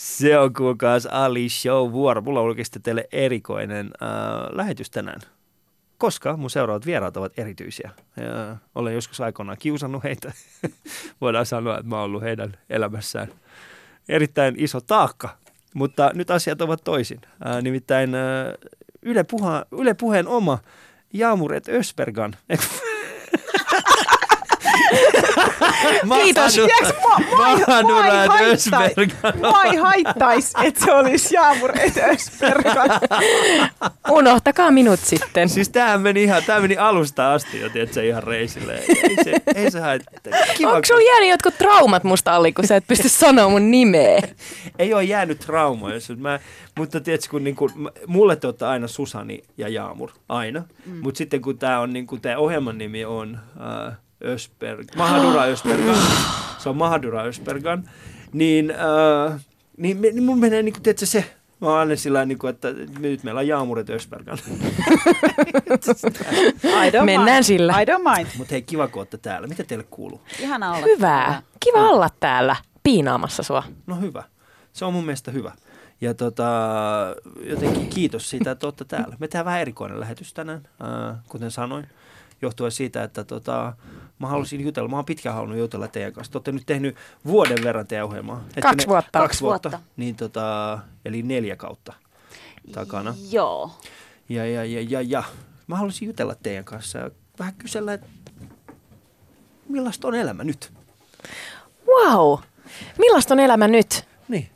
Se on kuulkaas Ali Show vuoro. Mulla on teille erikoinen äh, lähetys tänään. Koska mun seuraavat vieraat ovat erityisiä. Ja olen joskus aikoinaan kiusannut heitä. Voidaan sanoa, että mä oon ollut heidän elämässään erittäin iso taakka. Mutta nyt asiat ovat toisin. Äh, nimittäin äh, Yle, puha, Yle Puheen oma Jaamuret Ösbergan. Kiitos. Tiedätkö, mua, mua, ei- mua, ei haittai, mua ei haittaisi, että se olisi Jaamur et Ösbergan. Unohtakaa minut sitten. Siis tämähän meni ihan, tämä meni alusta asti jo, tiedätkö, ihan reisille. Ei se, ei se haittaa. Kiva, Onko sulla jäänyt jotkut traumat musta, Alli, kun sä et pysty sanoa mun nimeä? ei ole jäänyt traumaa, jos mä, mutta tiedätkö, kun niinku, mulle te olette aina Susani ja Jaamur, aina. Mm. Mutta sitten kun tämä on, niinku, tämä ohjelman nimi on äh, Ösberg, Mahadura Ösbergan, se on Mahadura Ösbergan, niin, äh, niin, niin mun menee, niinku, tiedätkö, se, mä oon aina sillä niinku, että nyt meillä on Jaamuret Ösbergan. I don't Mennään mind. sillä. I don't mind. mutta hei, kiva kun olette täällä. Mitä teille kuuluu? Ihana olla. Hyvää. Kiva olla täällä piinaamassa sua. No hyvä. Se on mun mielestä hyvä. Ja tota, jotenkin kiitos siitä, että olette täällä. Me tehdään vähän erikoinen lähetys tänään, äh, kuten sanoin, johtuen siitä, että tota, mä halusin jutella, mä oon pitkään halunnut jutella teidän kanssa. Te olette nyt tehnyt vuoden verran teidän ohjelmaa. Kaksi vuotta. Kaksi vuotta. vuotta. Niin tota, eli neljä kautta takana. Joo. Ja, ja, ja, ja, ja. Mä haluaisin jutella teidän kanssa ja vähän kysellä, että millaista on elämä nyt? Wow. Millaista on elämä nyt? Niin.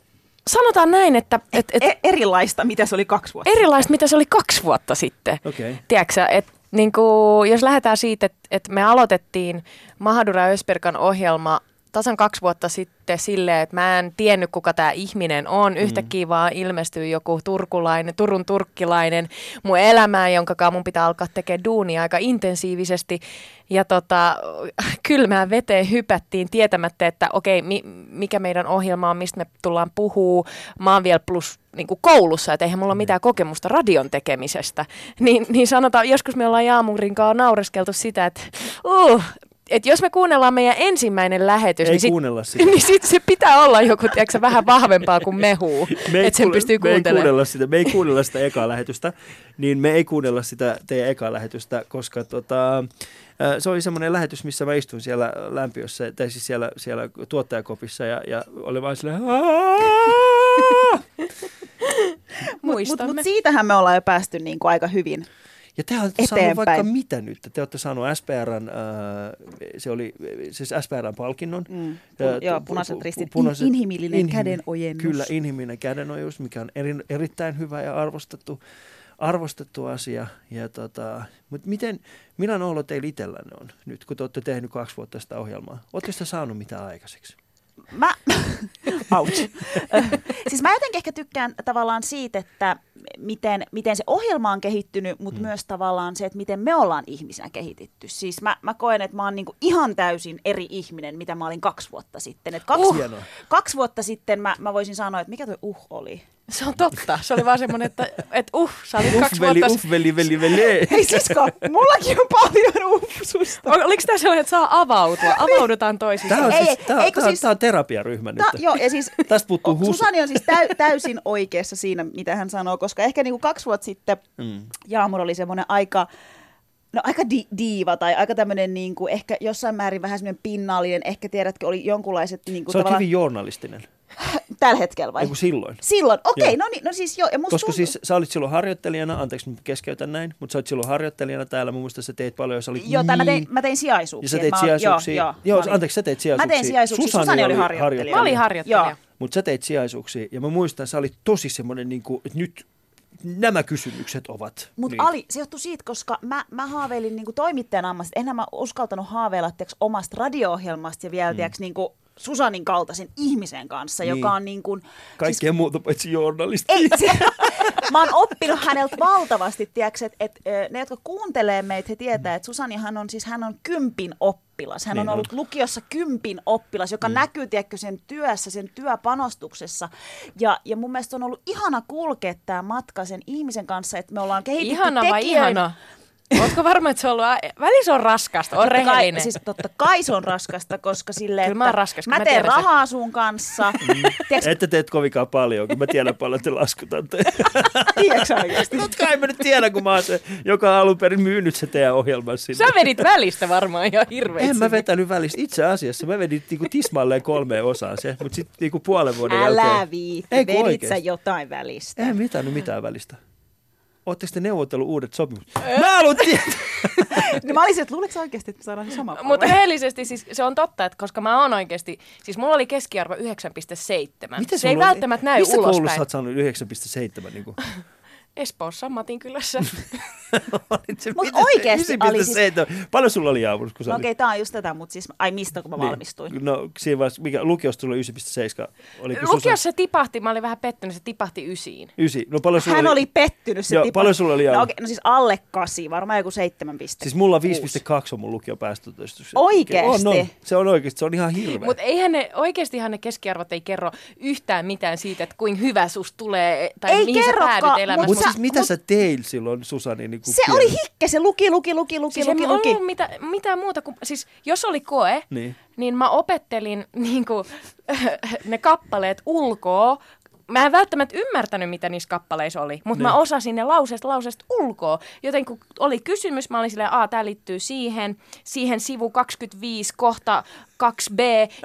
Sanotaan näin, että et, et, E- erilaista, mitä se oli kaksi vuotta. erilaista, mitä se oli kaksi vuotta sitten. Okei. Okay. Tiedätkö että niin kuin, jos lähdetään siitä, että, että me aloitettiin Mahadura Ösperkan ohjelma tasan kaksi vuotta sitten silleen, että mä en tiennyt, kuka tämä ihminen on. Yhtäkkiä vaan ilmestyy joku turkulainen, Turun turkkilainen mun elämään, jonka kanssa mun pitää alkaa tekemään duunia aika intensiivisesti. Ja tota, kylmään veteen hypättiin tietämättä, että okei, mi, mikä meidän ohjelma on, mistä me tullaan puhuu. Mä oon vielä plus niin kuin koulussa, että eihän mulla ole mitään kokemusta radion tekemisestä. Niin, niin sanotaan, joskus me ollaan Jaamurin kanssa naureskeltu sitä, että uh, et jos me kuunnellaan meidän ensimmäinen lähetys, Ei niin, sit, kuunnella sitä. niin sit se pitää olla joku tiedätkö, vähän vahvempaa kuin mehuu, ei että sen kuule- pystyy me ei kuuntelemaan. kuunnella sitä, me ei kuunnella sitä ekaa lähetystä, niin me ei kuunnella sitä teidän ekaa lähetystä, koska tota, se oli semmoinen lähetys, missä mä istun siellä lämpiössä, tai siis siellä, siellä tuottajakopissa ja, ja olin vaan silleen! Mutta mut, mut siitähän me ollaan jo päästy niin kuin aika hyvin. Ja te olette saanut vaikka mitä nyt. Te olette saanut SPRn, äh, se oli siis SPRn palkinnon. Mm. Äh, joo, pu- punaiset pu- ristit. punaiset- In- inhimillinen inhimi- kädenojennus. Kyllä, inhimillinen kädenojennus, mikä on eri, erittäin hyvä ja arvostettu, arvostettu asia. Ja tota, mutta miten, millainen olo teillä itsellänne on nyt, kun te olette tehnyt kaksi vuotta sitä ohjelmaa? Oletteko te saanut mitään aikaiseksi? Mä, ouch. siis mä jotenkin ehkä tykkään tavallaan siitä, että miten, miten se ohjelma on kehittynyt, mutta mm. myös tavallaan se, että miten me ollaan ihmisenä kehitetty. Siis mä, mä koen, että mä oon niinku ihan täysin eri ihminen, mitä mä olin kaksi vuotta sitten. Et kaksi, Uh. Kaksi vuotta sitten mä, mä voisin sanoa, että mikä tuo uh oli. Se on totta. Se oli vaan semmoinen, että, että uh, sä olit kaksi Uff, veli, vuotta... uff, veli, veli, veli. Hei sisko, mullakin on paljon ufsusta. Ol- Oliko tämä sellainen, että saa avautua? Avaudutaan toisille. Tämä on, Ei, siis, ei, tää, ei, tää, siis- tää on terapiaryhmä nyt. Ta, joo, ja siis Tästä puuttuu husu. Susani on siis täy, täysin oikeassa siinä, mitä hän sanoo, koska ehkä niinku kaksi vuotta sitten Mm. Jaamur oli semmoinen aika, no aika di- diiva tai aika tämmöinen niinku, ehkä jossain määrin vähän semmoinen pinnallinen, ehkä tiedätkö, oli jonkunlaiset niinku Sä oot tavallaan, hyvin journalistinen. tällä hetkellä vai? Ei kun silloin. Silloin, okei, Joo. no niin, no siis joo, ja musta Koska tuntuu, siis sä olit silloin harjoittelijana, anteeksi nyt keskeytän näin, mutta sä olit silloin harjoittelijana täällä, mun mielestä sä teit paljon, ja sä olit joo, tai mä niin... tein, mä tein sijaisuuksia. Ja sä teit mä- sijaisuuksia. Joo, joo, joo anteeksi, sä teit sijaisuuksia. Mä tein sijaisuuksia, Susani oli harjoittelija. Mä olin harjoittelija. Joo. Mutta sä teit sijaisuuksia, ja mä muistan, sä olit tosi semmoinen, niin kuin, että nyt nämä kysymykset ovat. Mutta niin. Ali, se johtui siitä, koska mä, mä haaveilin niinku toimittajan ammatista. Enhän mä uskaltanut haaveilla tiiäks, omasta radio-ohjelmasta ja vielä mm. tiiäks, niinku Susanin kaltaisen ihmisen kanssa, Niin. joka on niin kuin... Kaikkea muuta paitsi journalisti. Ei, se, mä oon oppinut häneltä valtavasti, tiiäks, että et, ö, ne, jotka kuuntelee meitä, he tietää, että Susanihan on siis, hän on kympin oppilas. Hän Niin on on. ollut lukiossa kympin oppilas, joka mm. näkyy, tiedätkö, sen työssä, sen työpanostuksessa. Ja, ja mun mielestä on ollut ihana kulkea tämä matka sen ihmisen kanssa, että me ollaan kehitetty Ihana vai ihana? Oletko varma, että se on ollut... A... Väli se on raskasta, on Totta kai, rehellinen. siis totta kai se on raskasta, koska silleen, Kyllä mä oon raskas, mä mä teen rahaa sun kanssa. Tiedätkö, Ette teet kovinkaan paljon, kun mä tiedän paljon, että te laskutatte. tiedätkö oikeasti? Totta kai mä nyt tiedän, kun mä oon se, joka on alun perin myynyt se teidän ohjelman sinne. Sä vedit välistä varmaan ihan hirveästi. En mä vetänyt välistä. Itse asiassa mä vedin niinku tismalleen kolmeen osaan se, mutta sitten niinku puolen vuoden Älä jälkeen. viitti, Eikö vedit sä jotain välistä. Ei mitään, mitään välistä. Ootteko te neuvotellut uudet sopimukset? Mä haluan tietää. No mä olisin, että luuletko oikeasti, että me saadaan se sama Mutta rehellisesti siis se on totta, että koska mä oon oikeasti, siis mulla oli keskiarvo 9,7. Miten se ei välttämättä näy Missä koulussa ulospäin. oot saanut 9,7? Niin kuin? Espoossa Matinkylässä. Olit se Mut miten se oikeesti oli siis- 9,7? Paljon sulla oli Jaamur, kun sä No okei, okay, tää on just tätä, mutta siis, ai mistä kun mä Niin. valmistuin? No siinä vaiheessa, mikä lukiosta tuli 9,7. Oliko Lukiossa se tipahti, mä olin vähän pettynyt, se tipahti ysiin. 9. No paljon sulla Hän oli pettynyt. Se Joo, tipa- paljon sulla oli no, Jaamur? okay, no siis alle kasi, varmaan joku seitsemän piste. Siis mulla on 5,2 on mun lukiopäästötodistus. Oikeesti? On, on. Se on oikeasti, se on ihan hirveä. Mutta eihän ne, oikeastihan ne keskiarvot ei kerro yhtään mitään siitä, että kuinka hyvä sus tulee tai Ei mihin sä kerrokaan, päädyt elämässä. Mutta sä- siis mitä mut- sä teit silloin, Susani? Niin Se oli hikke, se luki, luki, luki, luki, Siis luki, ei luki. ollut mitä, mitään muuta kuin, siis jos oli koe, Niin. niin, mä opettelin niin kuin, ne kappaleet ulkoa. Mä en välttämättä ymmärtänyt, mitä niissä kappaleissa oli, mutta mä Niin. osasin ne lauseesta lauseesta ulkoa. Joten kun oli kysymys, mä olin silleen, a, tää liittyy siihen, siihen sivu 25, kohta 2b,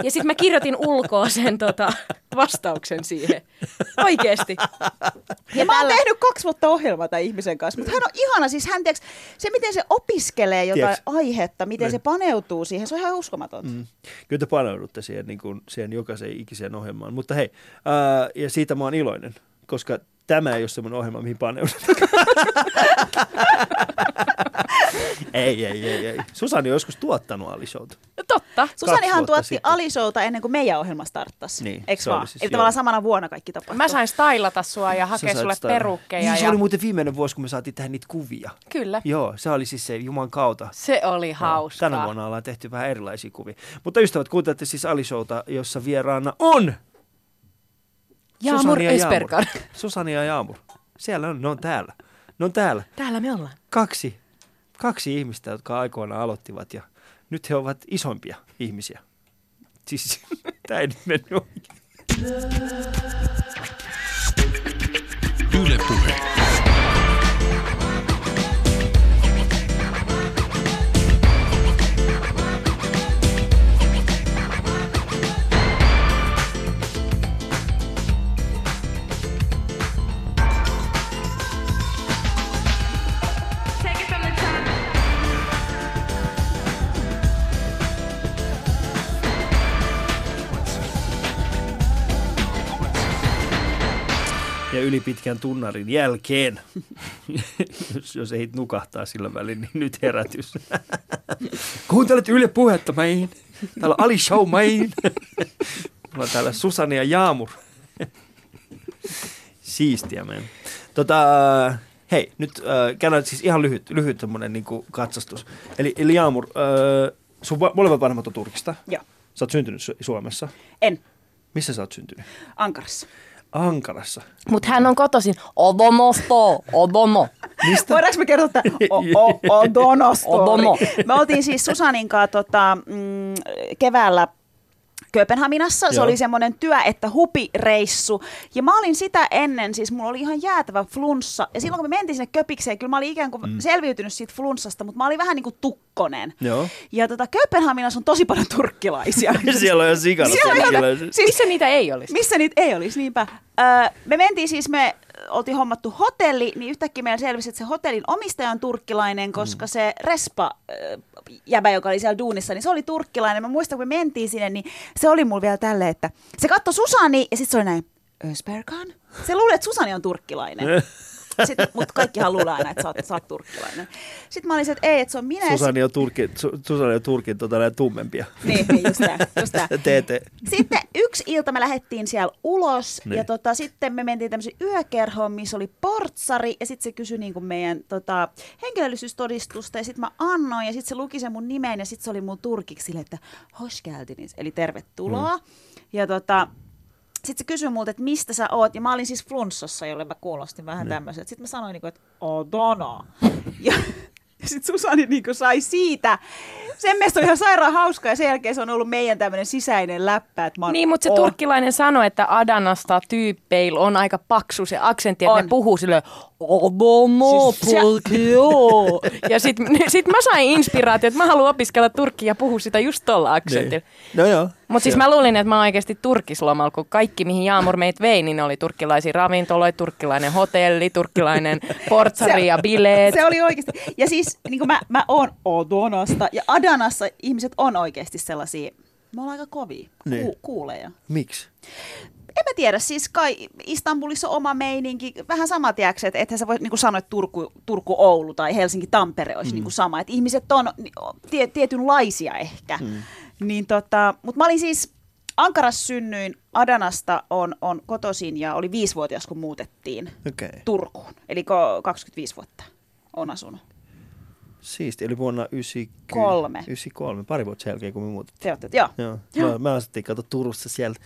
ja sitten mä kirjoitin ulkoa sen tota, vastauksen siihen. Oikeesti. Ja mä oon tehnyt kaksi vuotta ohjelmaa tämän ihmisen kanssa, mutta hän on ihana. Siis hän, tiiäks, se miten se opiskelee jotain Tiedätkö? aihetta, miten Niin. se paneutuu siihen, se on ihan uskomatonta. Mm. Kyllä te paneudutte siihen, niin kuin, siihen jokaiseen ikiseen ohjelmaan. Mutta hei, ää, ja siitä mä oon iloinen, koska tämä ei ole semmoinen ohjelma, mihin paneudut. ei, ei, ei, ei. Susani on joskus tuottanut Alishouta. Totta. Susanihan tuotti sitten. Alisouta ennen kuin meidän ohjelma starttasi. Niin, Eikö se vaan? siis, Eli tavallaan samana vuonna kaikki tapahtui. Mä sain stylata sua ja hakea sulle sitä- perukkeja. Niin, se ja... oli muuten viimeinen vuosi, kun me saatiin tehdä niitä kuvia. Kyllä. Joo, se oli siis se Juman kautta. Se oli hauskaa. Tänä vuonna ollaan tehty vähän erilaisia kuvia. Mutta ystävät, kuuntelette siis Alishouta, jossa vieraana on Jaamur Susani ja Ösperkar. Jaamur. Susani ja Jaamur. Siellä on, ne on täällä. Ne on täällä. Täällä me ollaan. Kaksi, kaksi ihmistä, jotka aikoinaan aloittivat ja nyt he ovat isompia ihmisiä. Siis tämä ei nyt mennyt oikein. Yle Puhe. Ja yli pitkän tunnarin jälkeen, jos, jos ei nukahtaa sillä välin, niin nyt herätys. Kuuntelet Yle Puhetta, main. Täällä on Ali Show, main. Mulla on täällä Susani ja Jaamur. Siistiä, meidän. Tota, hei, nyt äh, käydään siis ihan lyhyt, lyhyt semmoinen niin katsastus. Eli, eli Jaamur, äh, sun va- molemmat vanhemmat on Turkista. Joo. Sä oot syntynyt Su- Suomessa. En. Missä sä oot syntynyt? Ankarassa. Ankarassa. Mutta hän on kotoisin Odonosto, Odono. Mistä? Voidaanko me kertoa, että o, o, Odono. Me oltiin siis Susanin kanssa tota, mm, keväällä Kööpenhaminassa. Se Joo. oli semmoinen työ, että hupireissu. Ja mä olin sitä ennen, siis mulla oli ihan jäätävä flunssa. Ja silloin kun me mentiin sinne Köpikseen, kyllä mä olin ikään kuin mm. selviytynyt siitä flunssasta, mutta mä olin vähän niin kuin tukkonen. Joo. Ja tota, Kööpenhaminassa on tosi paljon turkkilaisia. Siellä on jo sikana. Siellä on siis Missä niitä ei olisi? missä niitä ei olisi, niinpä. Öö, me mentiin siis, me oltiin hommattu hotelli, niin yhtäkkiä meillä selvisi, että se hotellin omistaja on turkkilainen, koska se respa öö, jäbä, joka oli siellä duunissa, niin se oli turkkilainen. Mä muistan, kun me mentiin sinne, niin se oli mulla vielä tälleen, että se katsoi Susani ja sitten se oli näin, Ösbergan? Se luuli, että Susani on turkkilainen. Sitten, mutta kaikkihan luulee aina, että sä oot, sä oot turkkilainen. Sitten mä olin että ei, että se on minä. Susani on Turkin, Su- Susani on Turkin tota, näin tummempia. Niin, niin just tää, just tää. Teete. Sitten yksi ilta me lähdettiin siellä ulos Niin. ja tota, sitten me mentiin tämmöisen yökerhoon, missä oli portsari ja sitten se kysyi niin kuin meidän tota, henkilöllisyystodistusta ja sitten mä annoin ja sitten se luki sen mun nimeen ja sitten se oli mun turkiksi sille, että hoş geldiniz, eli tervetuloa. Mm. Ja tota, sitten se kysyi multa, että mistä sä oot, ja mä olin siis flunssassa, jolle mä kuulostin vähän Niin. tämmöiseltä. Sitten mä sanoin, niin kuin, että Adana. Ja sitten Susani niin sai siitä. Sen mielestä on ihan sairaan hauska ja sen jälkeen se on ollut meidän tämmöinen sisäinen läppä. Että mä oon, Niin, mutta se oon- turkkilainen sanoi, että Adanasta tyyppeillä on aika paksu se aksentti, että On. ne puhuu silleen Adana, Siis se- turkki, joo." Ja sit, sit mä sain inspiraatio, että mä haluan opiskella turkkia ja puhua sitä just tolla aksentilla. Niin. No joo. Mutta siis mä luulin, että mä oon oikeasti turkislomalla, kun kaikki, mihin Jaamur meitä vei, niin ne oli turkkilaisia ravintoloita, turkkilainen hotelli, turkkilainen portsari ja bileet. Se oli oikeasti. Ja siis niin mä, mä oon Odonasta ja Adanassa ihmiset on oikeasti sellaisia, me ollaan aika kovia, Niin. ku, kuuleja. Miksi? En mä tiedä, siis kai Istanbulissa on oma meininki, vähän sama tiedätkö, että ethän sä voi niin sanoa, että Turku, Turku, Oulu tai Helsinki, Tampere olisi mm. niin sama. Että ihmiset on tie, tietynlaisia ehkä. Mm. Niin tota, mutta mä olin siis, Ankarassa synnyin, Adanasta on, on kotoisin ja oli viisivuotias, kun muutettiin. Okay. Turkuun. Eli ko- 25 vuotta on asunut. Siisti, eli vuonna 90, Kolme. 93, pari vuotta sen jälkeen, kun me muutettiin. Te joo. Joo. Joo. Mä, mä asuttiin, kato Turussa sieltä.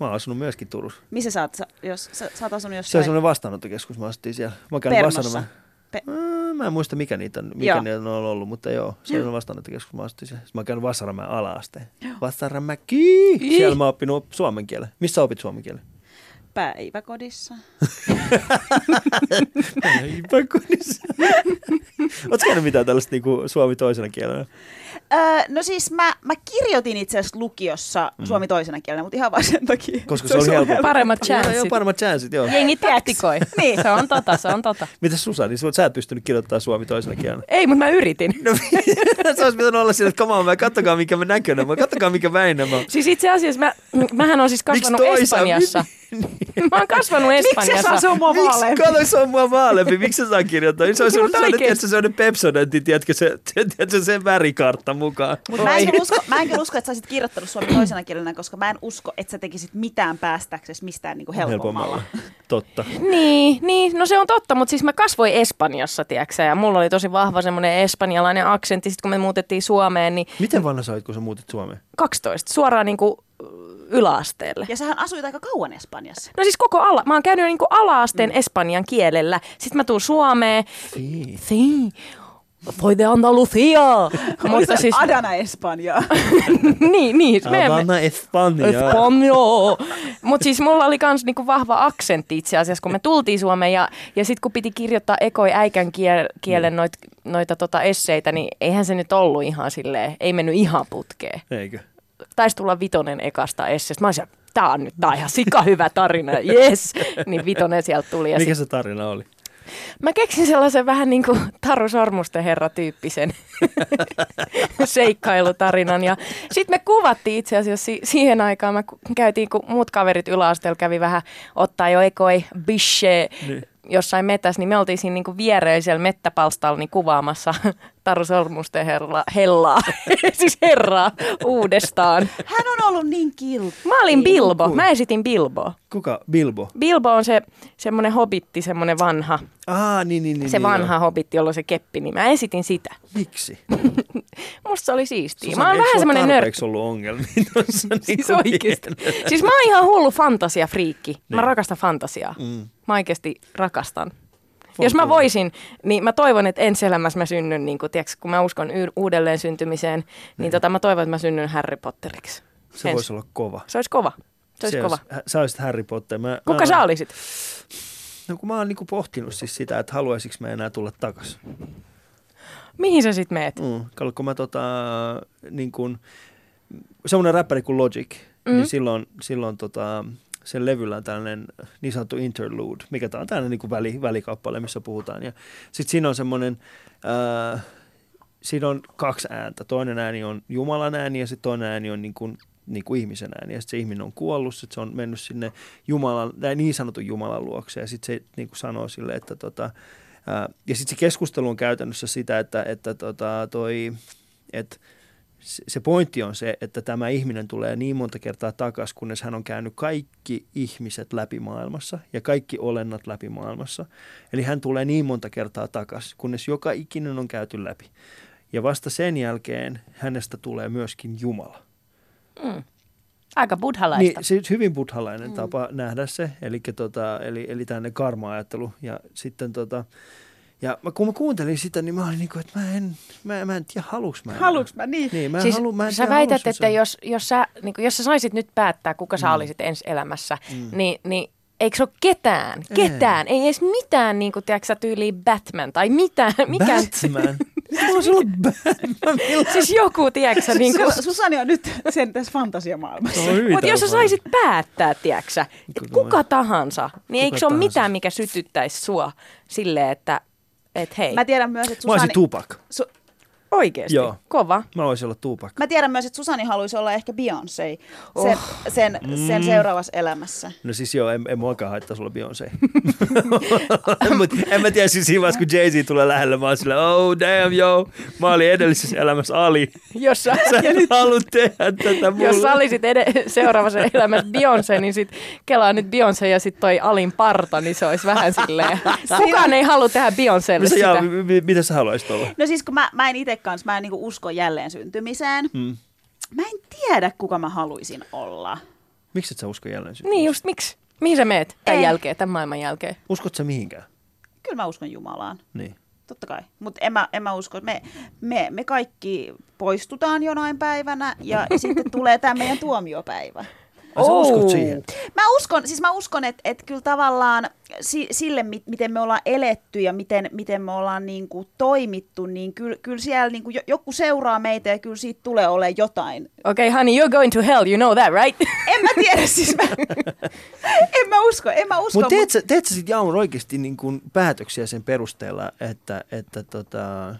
Mä oon asunut myöskin Turussa. Missä sä oot, jos, sä, sä oot asunut Se on jossain semmoinen vastaanottokeskus, mä asuttiin siellä. Mä Pernossa? vastaanottamaan. Pe- Äh, Mä en muista mikä niitä on, mikä niitä on ollut, mutta joo, se on vastaanottokeskus, mä asuttiin siellä. Sitten Mä oon käynyt Vassaramäen ala-asteen. Vassaramäki! Siellä mä oon oppinut suomen kielen. Missä sä opit suomen kielen? Päiväkodissa. Päiväkodissa. Ootko käynyt mitään tällaista niinku suomi toisena kielenä? Öö, no siis mä, mä kirjoitin itse asiassa lukiossa mm. suomi toisena kielenä, mutta ihan vaan sen takia. Koska se oli sun helpompi. Paremmat Joo, joo, chanssit. paremmat chanssit, joo. Jengi taktikoi. Niin. Se on tota, se on tota. Mitäs Susani, sä sä et pystynyt kirjoittamaan suomi toisena kielenä? Ei, mutta mä yritin. No, se olisi pitänyt olla sillä, että come on, mä kattokaa mikä mä näköinen, mä kattokaa mikä väinä mä. Siis itse asiassa mä, mähän on siis kasvanut toisa- Espanjassa. Mä oon kasvanut Miksi sä Espanjassa. saa mua Miksi? vaaleampi? Kato, se on mua vaalempi. Miksi sä saa kirjoittaa? Se Mutta sellainen, oikeesti. tiedätkö, sellainen Pepsodenti, tiedätkö, se, tiedätkö, se värikartta mukaan. Mutta mä, en kyllä usko, mä en kyllä usko, että sä olisit kirjoittanut suomi toisena kielenä, koska mä en usko, että sä tekisit mitään päästäksesi mistään niinku helpommalla. Totta. Niin, niin, no se on totta, mutta siis mä kasvoin Espanjassa, tiedätkö ja mulla oli tosi vahva semmoinen espanjalainen aksentti, sitten kun me muutettiin Suomeen, niin Miten vanha sä olit, kun sä muutit Suomeen? 12, suoraan niin kuin yläasteelle. Ja sähän asuit aika kauan Espanjassa. No siis koko ala, mä oon käynyt niin kuin ala-asteen espanjan kielellä, sitten mä tuun Suomeen, Fii. sí, Soy de Andalucía. Mutta siis, Adana Espanjaa. niin, niin. me- me- Havana Espanja. Espanjoo. Mutta siis mulla oli kans niinku vahva aksentti itse asiassa, kun me tultiin Suomeen ja, ja sitten kun piti kirjoittaa ekoi äikän kiel- kielen noit, noita tota esseitä, niin eihän se nyt ollut ihan silleen, ei mennyt ihan putkeen. Eikö? Taisi tulla vitonen ekasta esseestä. Mä olisin, tää on nyt, tää on ihan sika hyvä tarina, yes. Niin vitonen sieltä tuli. Ja Mikä sit, se tarina oli? mä keksin sellaisen vähän niin kuin Taru Sormusten herra tyyppisen seikkailutarinan. Ja sitten me kuvattiin itse asiassa si- siihen aikaan, ku- käytiin, kun muut kaverit yläasteella kävi vähän ottaa jo ekoi biche Niin. Jossain metässä, niin me oltiin siinä niin kuin viereisellä mettäpalstalla niin kuvaamassa Taru Sormusten herra, hellaa, siis herraa uudestaan. Hän on ollut niin kiltti. Mä olin Bilbo, mä esitin Bilbo. Kuka? Bilbo? Bilbo on se semmoinen hobitti, semmoinen vanha, Ah, niin, niin, niin. se niin, vanha joo. hobitti, jolla on se keppi, niin mä esitin sitä. Miksi? Musta se oli siistiä. Mä oon vähän semmoinen nörtti. ollut ongelmia tuossa Siis niinku oikeesti. pienenä? Siis mä oon ihan hullu fantasiafriikki. Mä Niin. rakastan fantasiaa. Mm. Mä oikeasti rakastan. Jos mä voisin, niin mä toivon, että ensi elämässä mä synnyn, niin kun, tiiäks, kun mä uskon y- uudelleen syntymiseen, niin tota, mä toivon, että mä synnyn Harry Potteriksi. Se Ens- voisi olla kova. Se olisi kova. Se olisi kova. olisi- Sä olisit Harry Potter. Mä, Kuka mä, sä olisit? No kun mä oon niinku pohtinut siis sitä, että haluaisinko mä enää tulla takas. Mihin sä sit meet? Mm. Kato, kun mä tota, niin kun, semmoinen räppäri kuin Logic, mm. niin silloin, silloin tota, sen levyllä on tällainen niin sanottu interlude, mikä tää on tällainen niin kuin väli, välikappale, missä puhutaan. Ja sitten siinä on semmoinen, äh, siinä on kaksi ääntä. Toinen ääni on Jumalan ääni ja sitten toinen ääni on niin kuin, niin kuin ihmisen ääni. Ja sitten se ihminen on kuollut, sit se on mennyt sinne Jumalan, tai niin sanotun Jumalan luokse. Ja sitten se niin kuin sanoo sille, että tota, ja sitten se keskustelu on käytännössä sitä, että, että tota, toi, että se pointti on se, että tämä ihminen tulee niin monta kertaa takaisin, kunnes hän on käynyt kaikki ihmiset läpi maailmassa ja kaikki olennat läpi maailmassa. Eli hän tulee niin monta kertaa takaisin, kunnes joka ikinen on käyty läpi. Ja vasta sen jälkeen hänestä tulee myöskin Jumala. Mm. Aika buddhalaista. Niin, se on hyvin buddhalainen mm. tapa nähdä se, eli, tota, eli, eli tämmöinen karma-ajattelu. Ja sitten tota, Ja mä, kun mä kuuntelin sitä, niin mä olin niin kuin, että mä en, mä, mä en tiedä, haluuks mä. Haluuks mä niin? Niin, mä Siis halu, mä en sä tiedä, väität, että sen. jos, jos, sä, niin jos sä saisit nyt päättää, kuka sä olisit ensi elämässä, niin, niin eikö se ole ketään, ketään, ei, edes mitään niin kuin, tiedätkö, tyyliin Batman tai mitään, mikään, Batman? Mulla on sulla Batman. Siis joku, tiedätkö sä, niin kuin, Su- Susani on nyt sen tässä fantasiamaailmassa. Mutta jos sä saisit päättää, tiedätkö sä, että Kuka kuka tahansa, niin eikö se ole mitään, mikä sytyttäisi sua silleen, että et hei, Mä tiedän myös, että Mä olisin Susani... Tupac. Su- oikeasti, Joo. kova. Mä voisin olla Tupac. Mä tiedän myös, että Susani haluaisi olla ehkä Beyoncé sen, oh. sen, sen Mm. seuraavassa elämässä. No siis joo, en, en muakaan haittaa sulla Beyoncé. Mut en mä tiedä, siis siinä vaiheessa, kun Jay-Z tulee lähelle, mä oon silleen, oh damn, yo, mä olin edellisessä elämässä Ali. Jos sä, Sä et halua tehdä tätä mulle. Jos sä olisit ed- seuraavassa elämässä Beyoncé, niin sit kelaa nyt Beyoncé ja sit toi Alin parta, niin se olisi vähän silleen. Kukaan ei halua tehdä Beyoncélle Missä, sitä. jaa, mi- mi- mitä sä haluaisit olla? No siis kun mä, mä en itse kanssa, mä en niinku usko jälleen syntymiseen. Hmm. Mä en tiedä, kuka mä haluaisin olla. Miksi et sä usko jälleen syntymistä? Niin just, miksi? Mihin sä meet tämän Ei. jälkeen, tämän maailman jälkeen? Uskot sä mihinkään? Kyllä mä uskon Jumalaan. Niin. Totta kai. Mutta en mä, en mä usko, että me, me, me kaikki poistutaan jonain päivänä ja sitten tulee tämä meidän tuomiopäivä. Ai sä uskot Oh. siihen? Mä uskon, siis mä uskon, että, että kyllä tavallaan si, sille, mi- miten me ollaan eletty ja miten, miten me ollaan niin kuin toimittu, niin kyllä, kyllä siellä niin kuin jo- joku seuraa meitä ja kyllä siitä tulee olemaan jotain. Okei, okay, honey, you're going to hell, you know that, right? En mä tiedä, siis mä, en mä usko, en mä usko. Mutta teet, sä- teet sä sit Jaamur oikeasti niin kuin päätöksiä sen perusteella, että, että tota...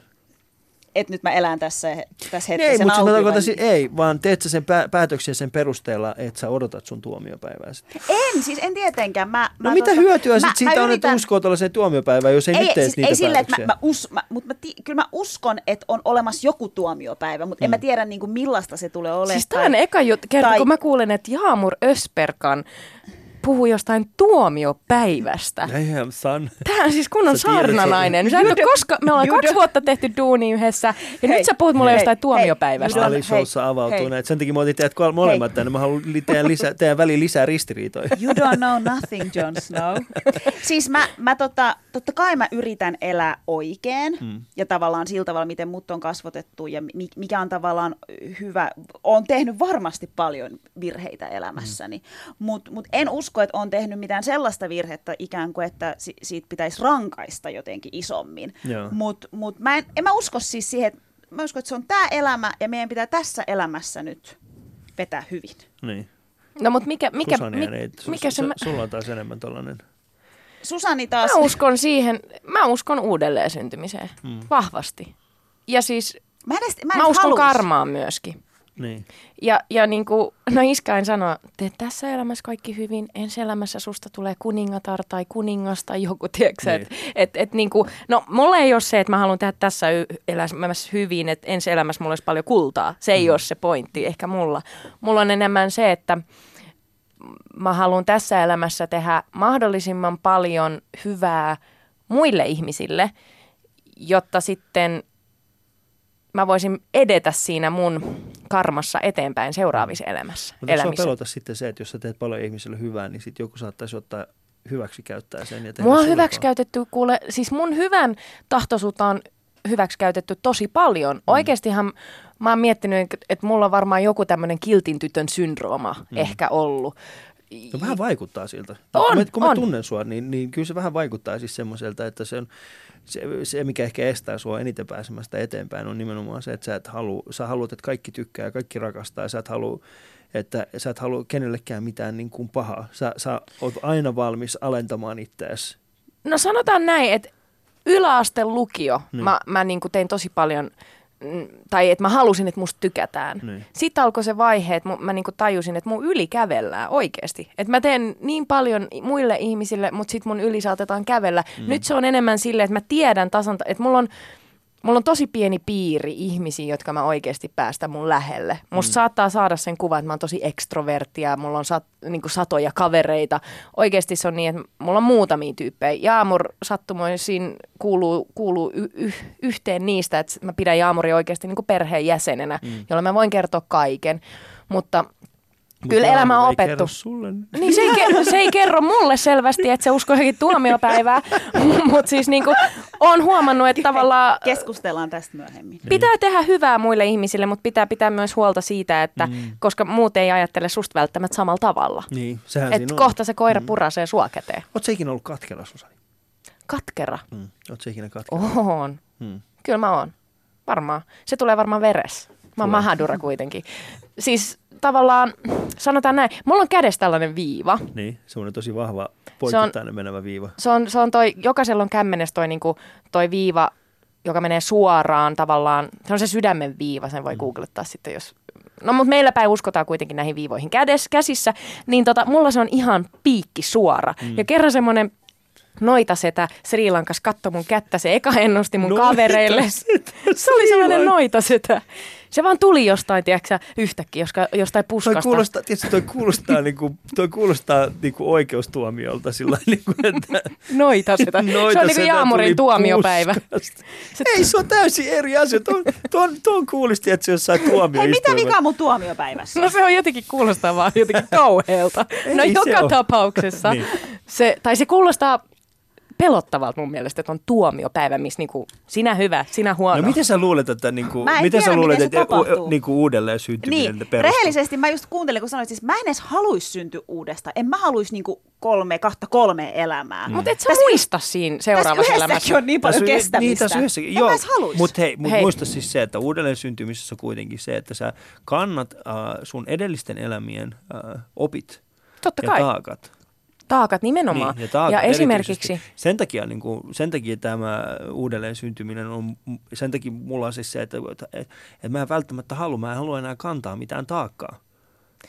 että nyt mä elän tässä, tässä Ei, hetkessä mutta mä si- ei, vaan teet sä sen pää- päätöksiä sen perusteella, että sä odotat sun tuomiopäivää sitten. En, siis en tietenkään. Mä, No mä mitä tota- hyötyä mä- sit mä siitä on, että uskoo tällaiseen tuomiopäivään, jos ei, ei, nyt tee siis, niitä ei sille, että mä, mä, us, mä, mutta mä ti, kyllä mä uskon, että on olemassa joku tuomiopäivä, mutta mm. en mä tiedä niin kuin millaista se tulee olemaan. Siis tämä on eka jut- kerta, tai- kun mä kuulen, että Jaamur Ösperkan puhuu jostain tuomiopäivästä. Damn, son. Tämä on siis kunnon Sä tiedät, saarnanainen. Sä et koska, me ollaan kaksi do- vuotta tehty duuni yhdessä, ja Hei, nyt sä puhut mulle hei, jostain hei, tuomiopäivästä. Ali Showssa avautuu näitä. Sen takia mä otin teidät molemmat tänne. Mä haluan teidän, lisä, teidän väliin lisää ristiriitoja. You don't know nothing, Jon Snow. siis mä, mä tota, totta kai mä yritän elää oikein mm. ja tavallaan sillä tavalla, miten mut on kasvatettu ja mi- mikä on tavallaan hyvä. Oon tehnyt varmasti paljon virheitä elämässäni, mm. mutta mut en usko, että on tehnyt mitään sellaista virhettä ikään kuin, että si- siitä pitäisi rankaista jotenkin isommin. Mutta mut mä en, en mä usko siis siihen, että mä uskon, että se on tämä elämä ja meidän pitää tässä elämässä nyt vetää hyvin. Niin. No mutta mikä, mikä, Susania, mi, ei, su, mikä su, se... Mä, Sulla on taas enemmän tollanen. Susani taas... mä uskon siihen, mä uskon uudelleen syntymiseen. Mm. Vahvasti. Ja siis Mä, edes, mä, mä uskon halus. karmaan myöskin. Niin. Ja, ja niin kuin, no iskain sanoo, teet tässä elämässä kaikki hyvin, ensi elämässä susta tulee kuningatar tai kuningas tai joku, tiedätkö Niin. että et, et niin kuin, no mulla ei ole se, että mä haluan tehdä tässä elämässä hyvin, että ensi elämässä mulla olisi paljon kultaa. Se ei Mm. ole se pointti, ehkä mulla. Mulla on enemmän se, että mä haluan tässä elämässä tehdä mahdollisimman paljon hyvää muille ihmisille, jotta sitten mä voisin edetä siinä mun karmassa eteenpäin seuraavissa elämässä. Mutta sua elämissä. pelota sitten se, että jos sä teet paljon ihmisille hyvää, niin sitten joku saattaisi ottaa hyväksi käyttää sen. Ja tehdä Mua on hyväksi käytetty, kuule, siis mun hyvän tahtoisuutta on hyväksi käytetty tosi paljon. Mm. Oikeastihan mä oon miettinyt, että- että mulla on varmaan joku tämmöinen kiltin tytön syndrooma mm. ehkä ollut. No vähän vaikuttaa siltä. On, kun mä, kun mä on. tunnen sua, niin, niin kyllä se vähän vaikuttaa siis semmoiselta, että se on se, se, mikä ehkä estää sua eniten pääsemästä eteenpäin, on nimenomaan se, että sä, et halua, sä haluat, että kaikki tykkää ja kaikki rakastaa ja sä et halua, että sä et halua kenellekään mitään niin kuin pahaa. Sä, sä oot aina valmis alentamaan itseäsi. No sanotaan näin, että yläaste lukio, Niin. mä, mä niin tein tosi paljon, tai että mä halusin, että musta tykätään. Niin. Sitten alkoi se vaihe, että mä niin tajusin, että mun yli kävellään oikeasti. Että mä teen niin paljon muille ihmisille, mutta sitten mun yli saatetaan kävellä. Mm. Nyt se on enemmän silleen, että mä tiedän tasan, että mulla on, mulla on tosi pieni piiri ihmisiä, jotka mä oikeasti päästä mun lähelle. Musta mm. saattaa saada sen kuvan, että mä oon tosi ekstrovertti ja mulla on sat, niin satoja kavereita. Oikeasti se on niin, että mulla on muutamia tyyppejä. Jaamur sattumoisin kuuluu, kuuluu y- y- yhteen niistä, että mä pidän Jaamuria oikeasti niin perheen jäsenenä, mm. jolla mä voin kertoa kaiken. Mutta Kyllä elämä on Ei opettu. kerro sulle. Niin se ei, kerro, se ei kerro mulle selvästi, että se uskoo johonkin tuomiopäivää, mutta siis niinku, on huomannut, että tavallaan Keskustellaan tästä myöhemmin. pitää tehdä hyvää muille ihmisille, mutta pitää pitää myös huolta siitä, että mm. koska muut ei ajattele susta välttämättä samalla tavalla. Niin, sehän on. kohta se koira purasee sua käteen. Oletko ikinä ollut katkera, Susani? Katkera. Mm. Oletko ikinä katkera? Oon. Mm. Kyllä mä oon. Varmaan. Se tulee varmaan veres. Mä oon mahadura kuitenkin. Siis tavallaan, sanotaan näin, mulla on kädessä tällainen viiva. Niin, semmoinen tosi vahva poikittainen menevä viiva. Se on, se on toi, jokaisella on kämmenessä toi, niinku, toi viiva, joka menee suoraan tavallaan, se on se sydämen viiva, sen voi googlettaa sitten, jos... No mutta meillä päin uskotaan kuitenkin näihin viivoihin kädessä, käsissä, niin tota, mulla se on ihan piikki suora. Mm. Ja kerran semmoinen noitasetä Sri Lankas katsoi mun kättä, se eka ennusti mun kavereille. Se oli sellainen noitasetä. Se vaan tuli jostain, tiedätkö, yhtäkkiä, joska- jostain Toi puskasta. kuulostaa, tietysti toi kuulostaa, niinku, toi kuulostaa niinku oikeustuomiolta sillä niinku, että Noitasetä. se noita on niin kuin setä Jaamurin tuomiopäivä. puskasta. Ei, se on täysin eri asia. Tuon, tuon, tuon kuulosti, että se jossain Hei, tuomioistuimella. mitä vikaa mun tuomiopäivässä? No se on jotenkin kuulostaa vaan jotenkin kauhealta. No Ei se joka tapauksessa. Niin. se, tai se kuulostaa pelottavalta mun mielestä, että on tuomiopäivä, missä niinku, sinä hyvä, sinä huono. No miten sä luulet, että niinku, Mä en miten tiedä, sä luulet, miten se että tapahtuu. niinku uudelleen syntyminen Niin, perustuu? rehellisesti mä just kuuntelin, kun sanoit, siis mä en edes haluaisi syntyä uudestaan. En mä haluaisi niinku kolme, kahta kolme elämää. Mm. Mutta et sä Tässä- muista siinä seuraavassa elämässä. on niin paljon Tässä kestämistä. Niin, tässä on yhdessäkin. en Joo, mutta hei, mut Hei. muista siis se, että uudelleen syntymisessä on kuitenkin se, että sä kannat äh, sun edellisten elämien äh, opit Totta ja kai. taakat. Taakat nimenomaan. Niin, ja, taakat ja esimerkiksi, Sen takia, niin kuin, sen takia tämä uudelleen syntyminen on, sen takia mulla on siis se, että, että, että mä en välttämättä halua, mä en halua enää kantaa mitään taakkaa.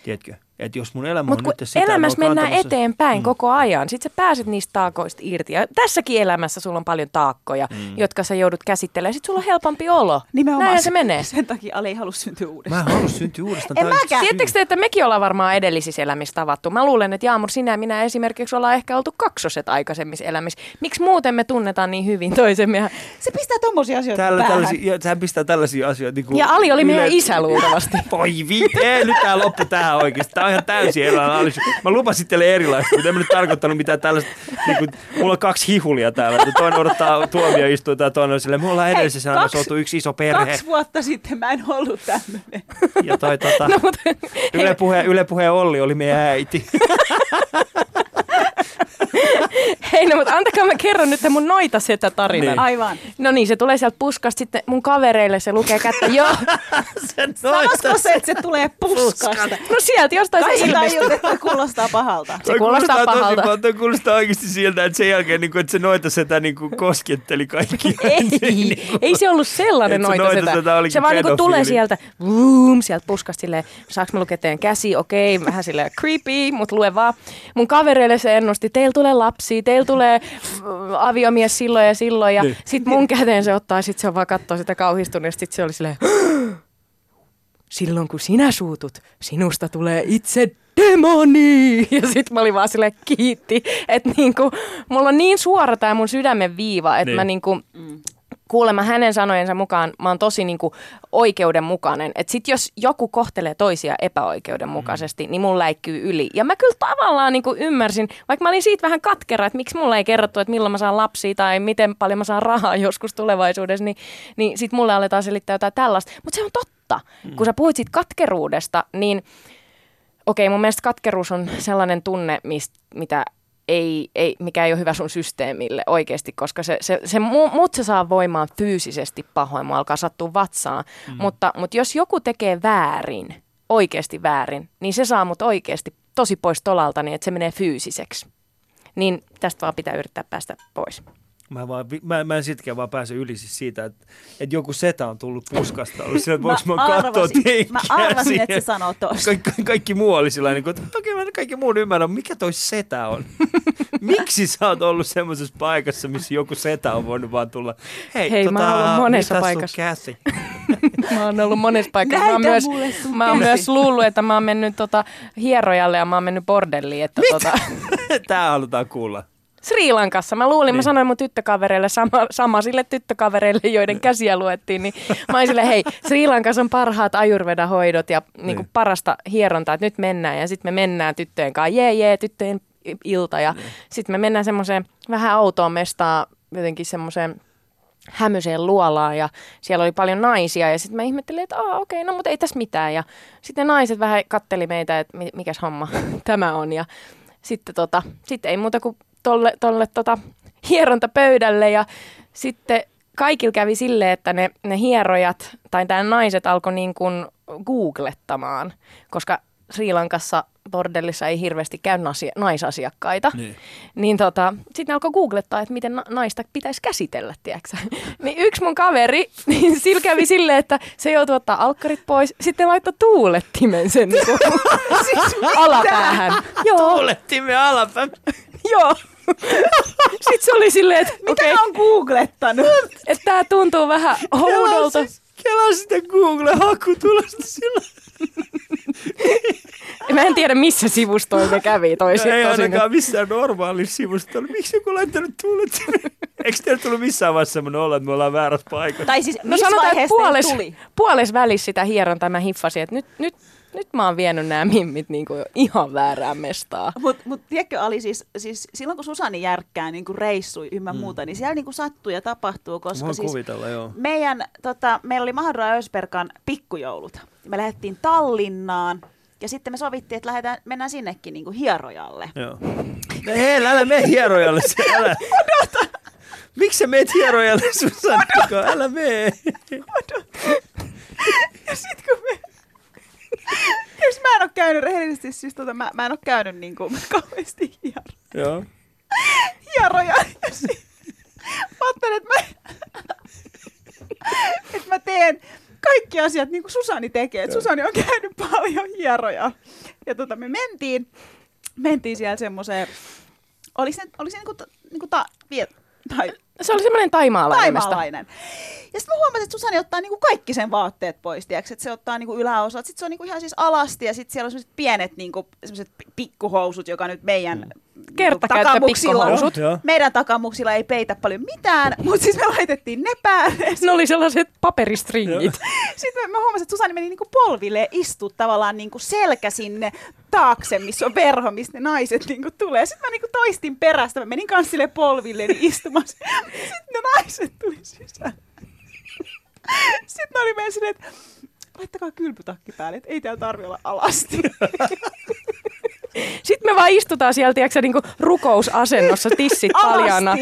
Tiedätkö? Että jos mun elämä mutta on nyt sitä, mä elämässä mennään kantamassa- eteenpäin Mm. koko ajan, sit sä pääset niistä taakoista irti. Ja tässäkin elämässä sulla on paljon taakkoja, Mm. jotka sä joudut käsittelemään. Sit sulla on helpompi olo. Nimenomaan Näinhän se menee. Sen takia Ali ei halua syntyä Mä uudestaan. en halua syntyä uudestaan. En mäkään. Tiedättekö te, että mekin ollaan varmaan edellisissä elämissä tavattu? Mä luulen, että Jaamur, sinä ja minä esimerkiksi ollaan ehkä oltu kaksoset aikaisemmissa elämissä. Miksi muuten me tunnetaan niin hyvin toisemme? Se pistää tommosia asioita Täällä, päähän. tällaisia, ja, sehän pistää tällaisia asioita. Niin kuin ja Ali oli meidän yle- isä luultavasti. Voi vittu, ei, nyt tää loppu tähän oikeesti. On ihan täysin erilainen analyysi. Mä lupasin teille erilaista, mutta en mä nyt tarkoittanut mitään tällaista. Niin kuin, mulla on kaksi hihulia täällä. Toinen odottaa tuomioistuinta ja toinen on silleen, me ollaan edellisessä kaksi- oltu yksi iso perhe. Kaksi vuotta sitten mä en ollut tämmöinen. Ja toi tota, No, mutta, Yle Puhe, Yle Puhe Olli oli meidän äiti. hei, no, mutta antakaa mä kerron nyt mun noita setä tarinan. Niin. Aivan. No niin, se tulee sieltä puskasta sitten mun kavereille, se lukee kättä. Joo, Sen Sanoisiko se, että se tulee puskasta? no sieltä jostain Kai se ilmestyy. että kuulostaa pahalta. Se kuulostaa tosi pahalta. pahalta. Toi kuulostaa oikeasti siltä, että sen jälkeen, niin kuin, että se noita setä niin kuin, kosketteli kaikki. Ei, ei se ollut sellainen se noita noitasetä setä. olikin Se vaan niinku tulee pedofiili. sieltä, vroom, sieltä puskasta silleen, saaks mä lukea teidän käsi, okei, vähän silleen creepy, mutta lue vaan. Mun kavereille se ennusti, teillä tulee lapsia, teillä tulee äh, aviomies silloin ja silloin, ja Niin. sit mun käteen se ottaa, sit se on vaan kattoo sitä kauhistunut, ja sit se oli silleen, silloin kun sinä suutut, sinusta tulee itse demoni. Ja sit mä olin vaan silleen kiitti, että niinku, mulla on niin suora tää mun sydämen viiva, että Niin. mä niinku, kuulemma hänen sanojensa mukaan mä oon tosi niinku oikeudenmukainen. Että sit jos joku kohtelee toisia epäoikeudenmukaisesti, niin mun läikkyy yli. Ja mä kyllä tavallaan niinku ymmärsin, vaikka mä olin siitä vähän katkera, että miksi mulla ei kerrottu, että milloin mä saan lapsia tai miten paljon mä saan rahaa joskus tulevaisuudessa, niin, niin sit mulle aletaan selittää jotain tällaista. Mutta se on totta. Kun sä puhuit siitä katkeruudesta, niin okei, mun mielestä katkeruus on sellainen tunne, mist, mitä ei, ei, mikä ei ole hyvä sun systeemille oikeasti, koska se, se, se mu, mut se saa voimaan fyysisesti pahoin, mua alkaa sattua vatsaan. Mm. Mutta, mutta jos joku tekee väärin, oikeasti väärin, niin se saa mut oikeasti tosi pois tolalta, niin että se menee fyysiseksi. Niin tästä vaan pitää yrittää päästä pois. Mä, vaan, mä, mä en sitkään vaan pääse yli siis siitä, että, että joku setä on tullut puskasta. Ollut sillä, että mä, katsoa tenkkiä mä arvasin, siihen. että se sanoo tosta. Kaikki, kaikki, kaikki muu oli sillä tavalla, että okei, mä en kaikki muun ymmärrä, mikä toi setä on? Miksi sä oot ollut semmoisessa paikassa, missä joku setä on voinut vaan tulla? Hei, Hei, mä tota, oon ollut monessa paikassa. käsi? Mä oon ollut monessa paikassa. Mä oon, myös, mä oon myös luullut, että mä oon mennyt tota hierojalle ja mä oon mennyt bordelliin. Että tota, Tää halutaan kuulla. Sri Lankassa. Mä luulin, niin. mä sanoin mun tyttökavereille sama, sama sille tyttökavereille, joiden käsiä luettiin, niin mä olin sille, hei, Sri Lankassa on parhaat ajurveda-hoidot ja niin kuin parasta hierontaa, että nyt mennään. Ja sitten me mennään tyttöjen kanssa, jee jee, tyttöjen ilta. Ja niin. sitten me mennään semmoiseen vähän autoon mestaan, jotenkin semmoiseen hämyiseen luolaan ja siellä oli paljon naisia ja sitten mä ihmettelin, että okei, okay, no mutta ei tässä mitään ja sitten naiset vähän katteli meitä, että mikäs homma tämä on ja sitten tota, sit ei muuta kuin tolle, tolle tota, hierontapöydälle ja sitten kaikilla kävi silleen, että ne, ne hierojat tai nämä naiset alkoi niin kuin googlettamaan, koska Sri Lankassa bordellissa ei hirveästi käy nasia, naisasiakkaita. Niin, niin tota, sitten alkoi googlettaa, että miten na- naista pitäisi käsitellä, tiedätkö? niin yksi mun kaveri, niin sillä kävi silleen, että se joutui ottaa alkkarit pois, sitten laittoi tuulettimen sen niin kuin, siis alapäähän. Joo. Tuulettimen alapäähän? Joo. Sitten se oli silleen, että Mitä okay, on googlettanut? Että tämä tuntuu vähän oudolta. Kelaa sitä Google-hakutulosta sillä. Mä en tiedä, missä sivustoilla ne kävi toisin. No ei ainakaan missään normaalissa sivustolla. Miksi joku laittanut tuulet Eikö teillä tullut missään vaiheessa semmoinen olla, että me ollaan väärässä paikassa? Tai siis no sanotaan, että puoles, tuli? puoles välissä sitä hierontaa mä hiffasin, että nyt, nyt, nyt mä oon vienyt nämä mimmit niinku ihan väärään mestaa. Mutta mut tiedätkö Ali, siis, siis silloin kun Susani järkkää niinku reissui ymmä mm. muuta, niin siellä niinku sattuu ja tapahtuu, koska Voin siis kuvitella, joo. Meidän, tota, meillä oli Mahadra Ösperkan pikkujoulut. Me lähdettiin Tallinnaan ja sitten me sovittiin, että lähdetään, mennään sinnekin niin kuin hierojalle. Joo. No hei, älä mene hierojalle. Älä. Odota! Miksi sä meet hierojalle, Susanna? Älä mene. Odota. Ja sit kun me... Jos mä en ole käynyt rehellisesti, siis tota, mä, mä en ole käynyt niin kuin kauheasti hiero. Joo. hieroja. Ja sit, mä ajattelin, että mä, että mä teen kaikki asiat niin kuin Susani tekee. Et Susani on käynyt paljon hieroja. Ja tota, me mentiin, mentiin siellä semmoiseen, oli se, oli se niin kuin, niin kuin ta, vie, tai, se oli semmoinen taimaalainen. taimaalainen. Ja sitten mä huomasin, että Susani ottaa niinku kaikki sen vaatteet pois, tiiäks? että se ottaa niinku yläosat, sitten se on niinku ihan siis alasti ja sitten siellä on sellaiset pienet niinku, pikkuhousut, joka nyt meidän mm takamuksilla, meidän takamuksilla ei peitä paljon mitään, mutta siis me laitettiin ne päälle. Ne oli sellaiset paperistringit. Sitten mä, mä huomasin, että Susani meni niinku polville istua tavallaan niinku selkä sinne taakse, missä on verho, mistä ne naiset niinku tulee. Sitten mä niinku toistin perästä, mä menin kanssa sille polville niin istumassa. Sitten ne naiset tuli sisään. Sitten ne oli meidän silleen, että laittakaa kylpytakki päälle, että ei täällä tarvi olla alasti. Sitten me vaan istutaan siellä, tiedätkö, niin rukousasennossa, tissit paljana.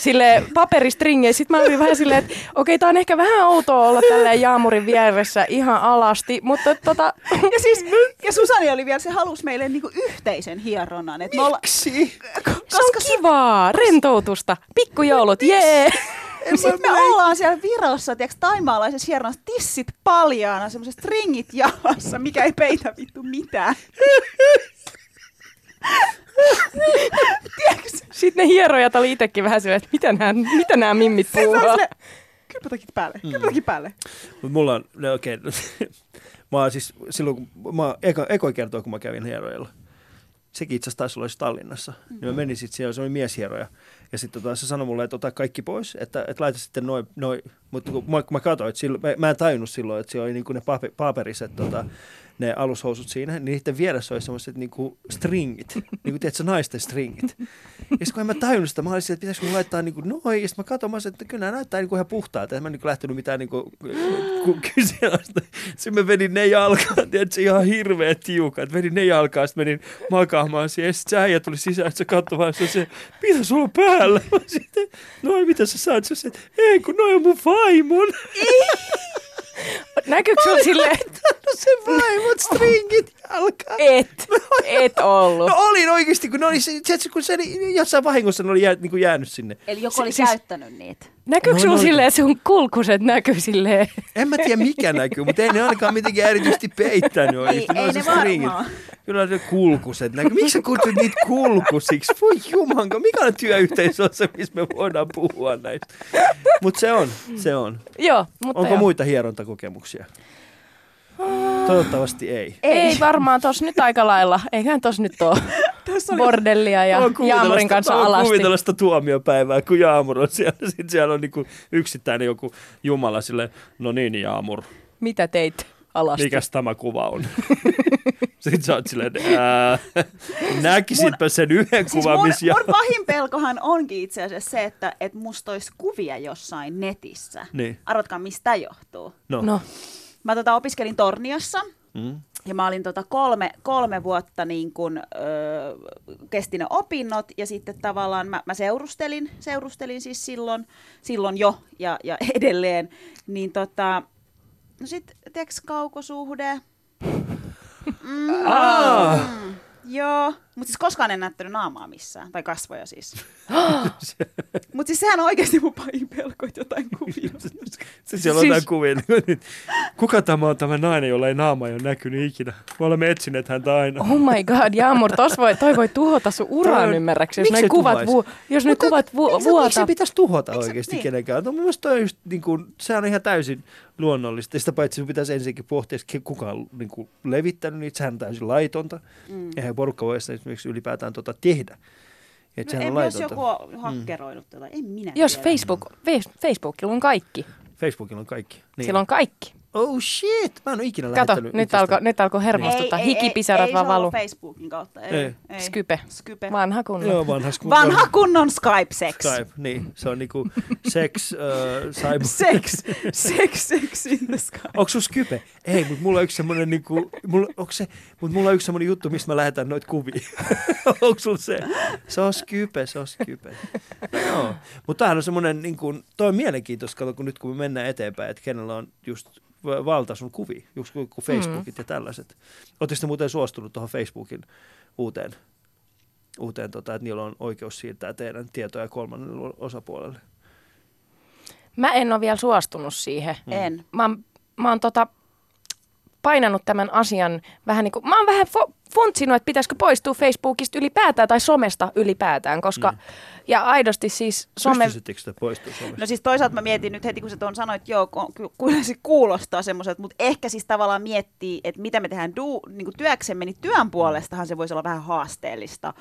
Sille paperistringeissä. Sitten mä olin vähän silleen, että okei, tää on ehkä vähän outoa olla tälleen jaamurin vieressä ihan alasti, mutta tota... Ja siis, ja Susani oli vielä, se halusi meille niinku yhteisen hieronnan. Miksi? Olla, koska se on kivaa, rentoutusta, pikkujoulut, jee! Yeah. Sitten me ollaan siellä Virossa, tiiäks, taimaalaisessa hieronassa, tissit paljaana, semmoiset stringit jalassa, mikä ei peitä vittu mitään. Sitten ne hierojat oli itsekin vähän silleen, että mitä nämä, mitä nämä mimmit puhuvat. Kylpätäkin päälle, mm. kylpätäkin päälle. Mut mulla on, no okei, okay. mä oon siis silloin, kun mä eko, eko kertoo, kun mä kävin hierojalla. Sekin itse asiassa taisi olla Tallinnassa. Mm. Niin mä menin sitten siellä, se oli mieshieroja. Ja sitten tota, se sanoi mulle, että ota kaikki pois, että, että laita sitten noin, noi. mutta kun mä, kun mä katsoin, että silloin, mä, mä en tajunnut silloin, että siellä oli niinku ne paperiset tota, ne alushousut siinä, niin niiden vieressä oli semmoiset niinku stringit, niin kuin tiedätkö, naisten stringit. Ja sitten kun en mä tajunnut sitä, mä olisin, että pitäisikö mun laittaa niinku noin, ja sitten mä katsoin, että kyllä nämä näyttää niinku ihan puhtaalta, en mä niinku lähtenyt mitään niinku kyseenalaista. Sitten mä vedin ne jalkaan, tiedätkö, ihan hirveä tiukat, vedin ne jalkaan, sitten menin makaamaan siihen, ja sitten se äijä tuli sisään, että se katsoi vaan, se mitä sulla on päällä? Mä sitten, noin, mitä sä saat? Se, että ei, kun noin on mun vaimon. Näkyykö sulla silleen? No se vaimot stringit jalkaan. Et, et ollut. No olin oikeasti, kun ne oli, se, kun se jossain vahingossa ne oli jää, niin kuin jäänyt sinne. Eli joku oli siis, käyttänyt niitä. Näkyykö no, sulla no, silleen, sun kulkuset näkyy silleen? En mä tiedä mikä näkyy, mutta ei ne ainakaan mitenkään erityisesti peittänyt oikeasti. Ei, ei ne varmaan. Kyllä ne kulkuset näkyy. Miksi sä kutsut niitä kulkusiksi? Voi jumanko, mikä on työyhteisö se, missä me voidaan puhua näistä? Mutta se on, se on. Joo, mutta Onko jo. muita hierontakokemuksia? Toivottavasti ei. Ei, varmaan tos nyt aika lailla. Eiköhän tos nyt oli bordellia ja Jaamurin kanssa alasti. kuvitellut sitä tuomiopäivää, kun Jaamur on siellä. Sitten siellä on niinku yksittäinen joku jumala sille, no niin Jaamur, Mitä teit alasti? mikäs tämä kuva on? Sitten sä oot silleen, ää, näkisitpä sen yhden Siis kuvan, mun, missä mun pahin pelkohan onkin itse asiassa se, että et musta olisi kuvia jossain netissä. Niin. Arvatkaa, mistä tämä johtuu. No. No, Mä tota, opiskelin Torniossa Mm. ja mä olin tota kolme, kolme vuotta niin kun, ö, kesti ne opinnot ja sitten tavallaan mä, mä seurustelin, seurustelin siis silloin, silloin jo ja, ja edelleen. Niin tota, no sit, tiedätkö, kaukosuhde. Mm, Ah. mm, joo, mutta siis koskaan en näyttänyt naamaa missään, tai kasvoja siis. mutta siis sehän on oikeasti mun pahin pelko, että jotain kuvia. Sitten siellä on Siis- jotain kuvia. niin, Kuka tämä on tämä nainen, jolla ei naama ole näkynyt ikinä? Me olemme etsineet häntä aina. oh my god, Jaamur, tos voi, toi voi tuhota sun uran on- ymmärräksi, jos Miksi ne kuvat, vu, jos ne kuvat vu, Miksi, miksi se pitäisi tuhota Miksi- oikeasti niin. kenenkään? No, mun mielestä toi on just, niin kuin, sehän on ihan täysin luonnollista. Sitä paitsi sun pitäisi ensinnäkin pohtia, että kuka on niin kuin, levittänyt niitä. Sehän on täysin laitonta. Mm. Eihän porukka voi sitä esimerkiksi ylipäätään tota tehdä. Että No, en, jos joku on hakkeroinut tätä, en minä Jos tiedä. Facebook, Facebookilla on kaikki. Facebookilla on kaikki. Niin. Sillä on kaikki. Oh shit, mä en ole ikinä Kato, lähettänyt nyt alkoi nyt alko hermostuttaa. Hikipisarat ei, vaan ei, se on valu. Facebookin kautta. Ei, Ei. ei. Skype. Skype. Vanha kunnon. Joo, vanhas kun Vanha kunnon Skype-sex. Skype, niin. Se on niinku sex, uh, cyber... Sex, sex, sex in the sky. Onko sun Skype? Ei, mutta mulla on yksi semmonen niinku, mulla, onko se, mutta mulla on yksi semmonen juttu, mistä mä lähetän noita kuvia. onko sulla se? Se on Skype, se on Skype. No joo. Mutta tämähän on semmonen, niinku, toi on mielenkiintoista, kato, kun nyt kun me mennään eteenpäin, että kenellä on just valta sun kuvia, just kuin Facebookit mm. ja tällaiset. Oletteko te muuten suostunut tuohon Facebookin uuteen, uuteen tota, että niillä on oikeus siirtää teidän tietoja kolmannelle osapuolelle? Mä en ole vielä suostunut siihen. En. Mä mä oon tota, painanut tämän asian vähän niin kuin, mä oon vähän fo- funtsinut, että pitäisikö poistua Facebookista ylipäätään tai somesta ylipäätään, koska, Mm. ja aidosti siis some, Pystyisittekö sitä poistua somesta? No siis toisaalta mä mietin nyt heti, kun sä tuon sanoit, joo, ku- ky- kyllä se kuulostaa semmoiselta, mutta ehkä siis tavallaan miettii, että mitä me tehdään duu, niin kuin työksemme, niin työn puolestahan se voisi olla vähän haasteellista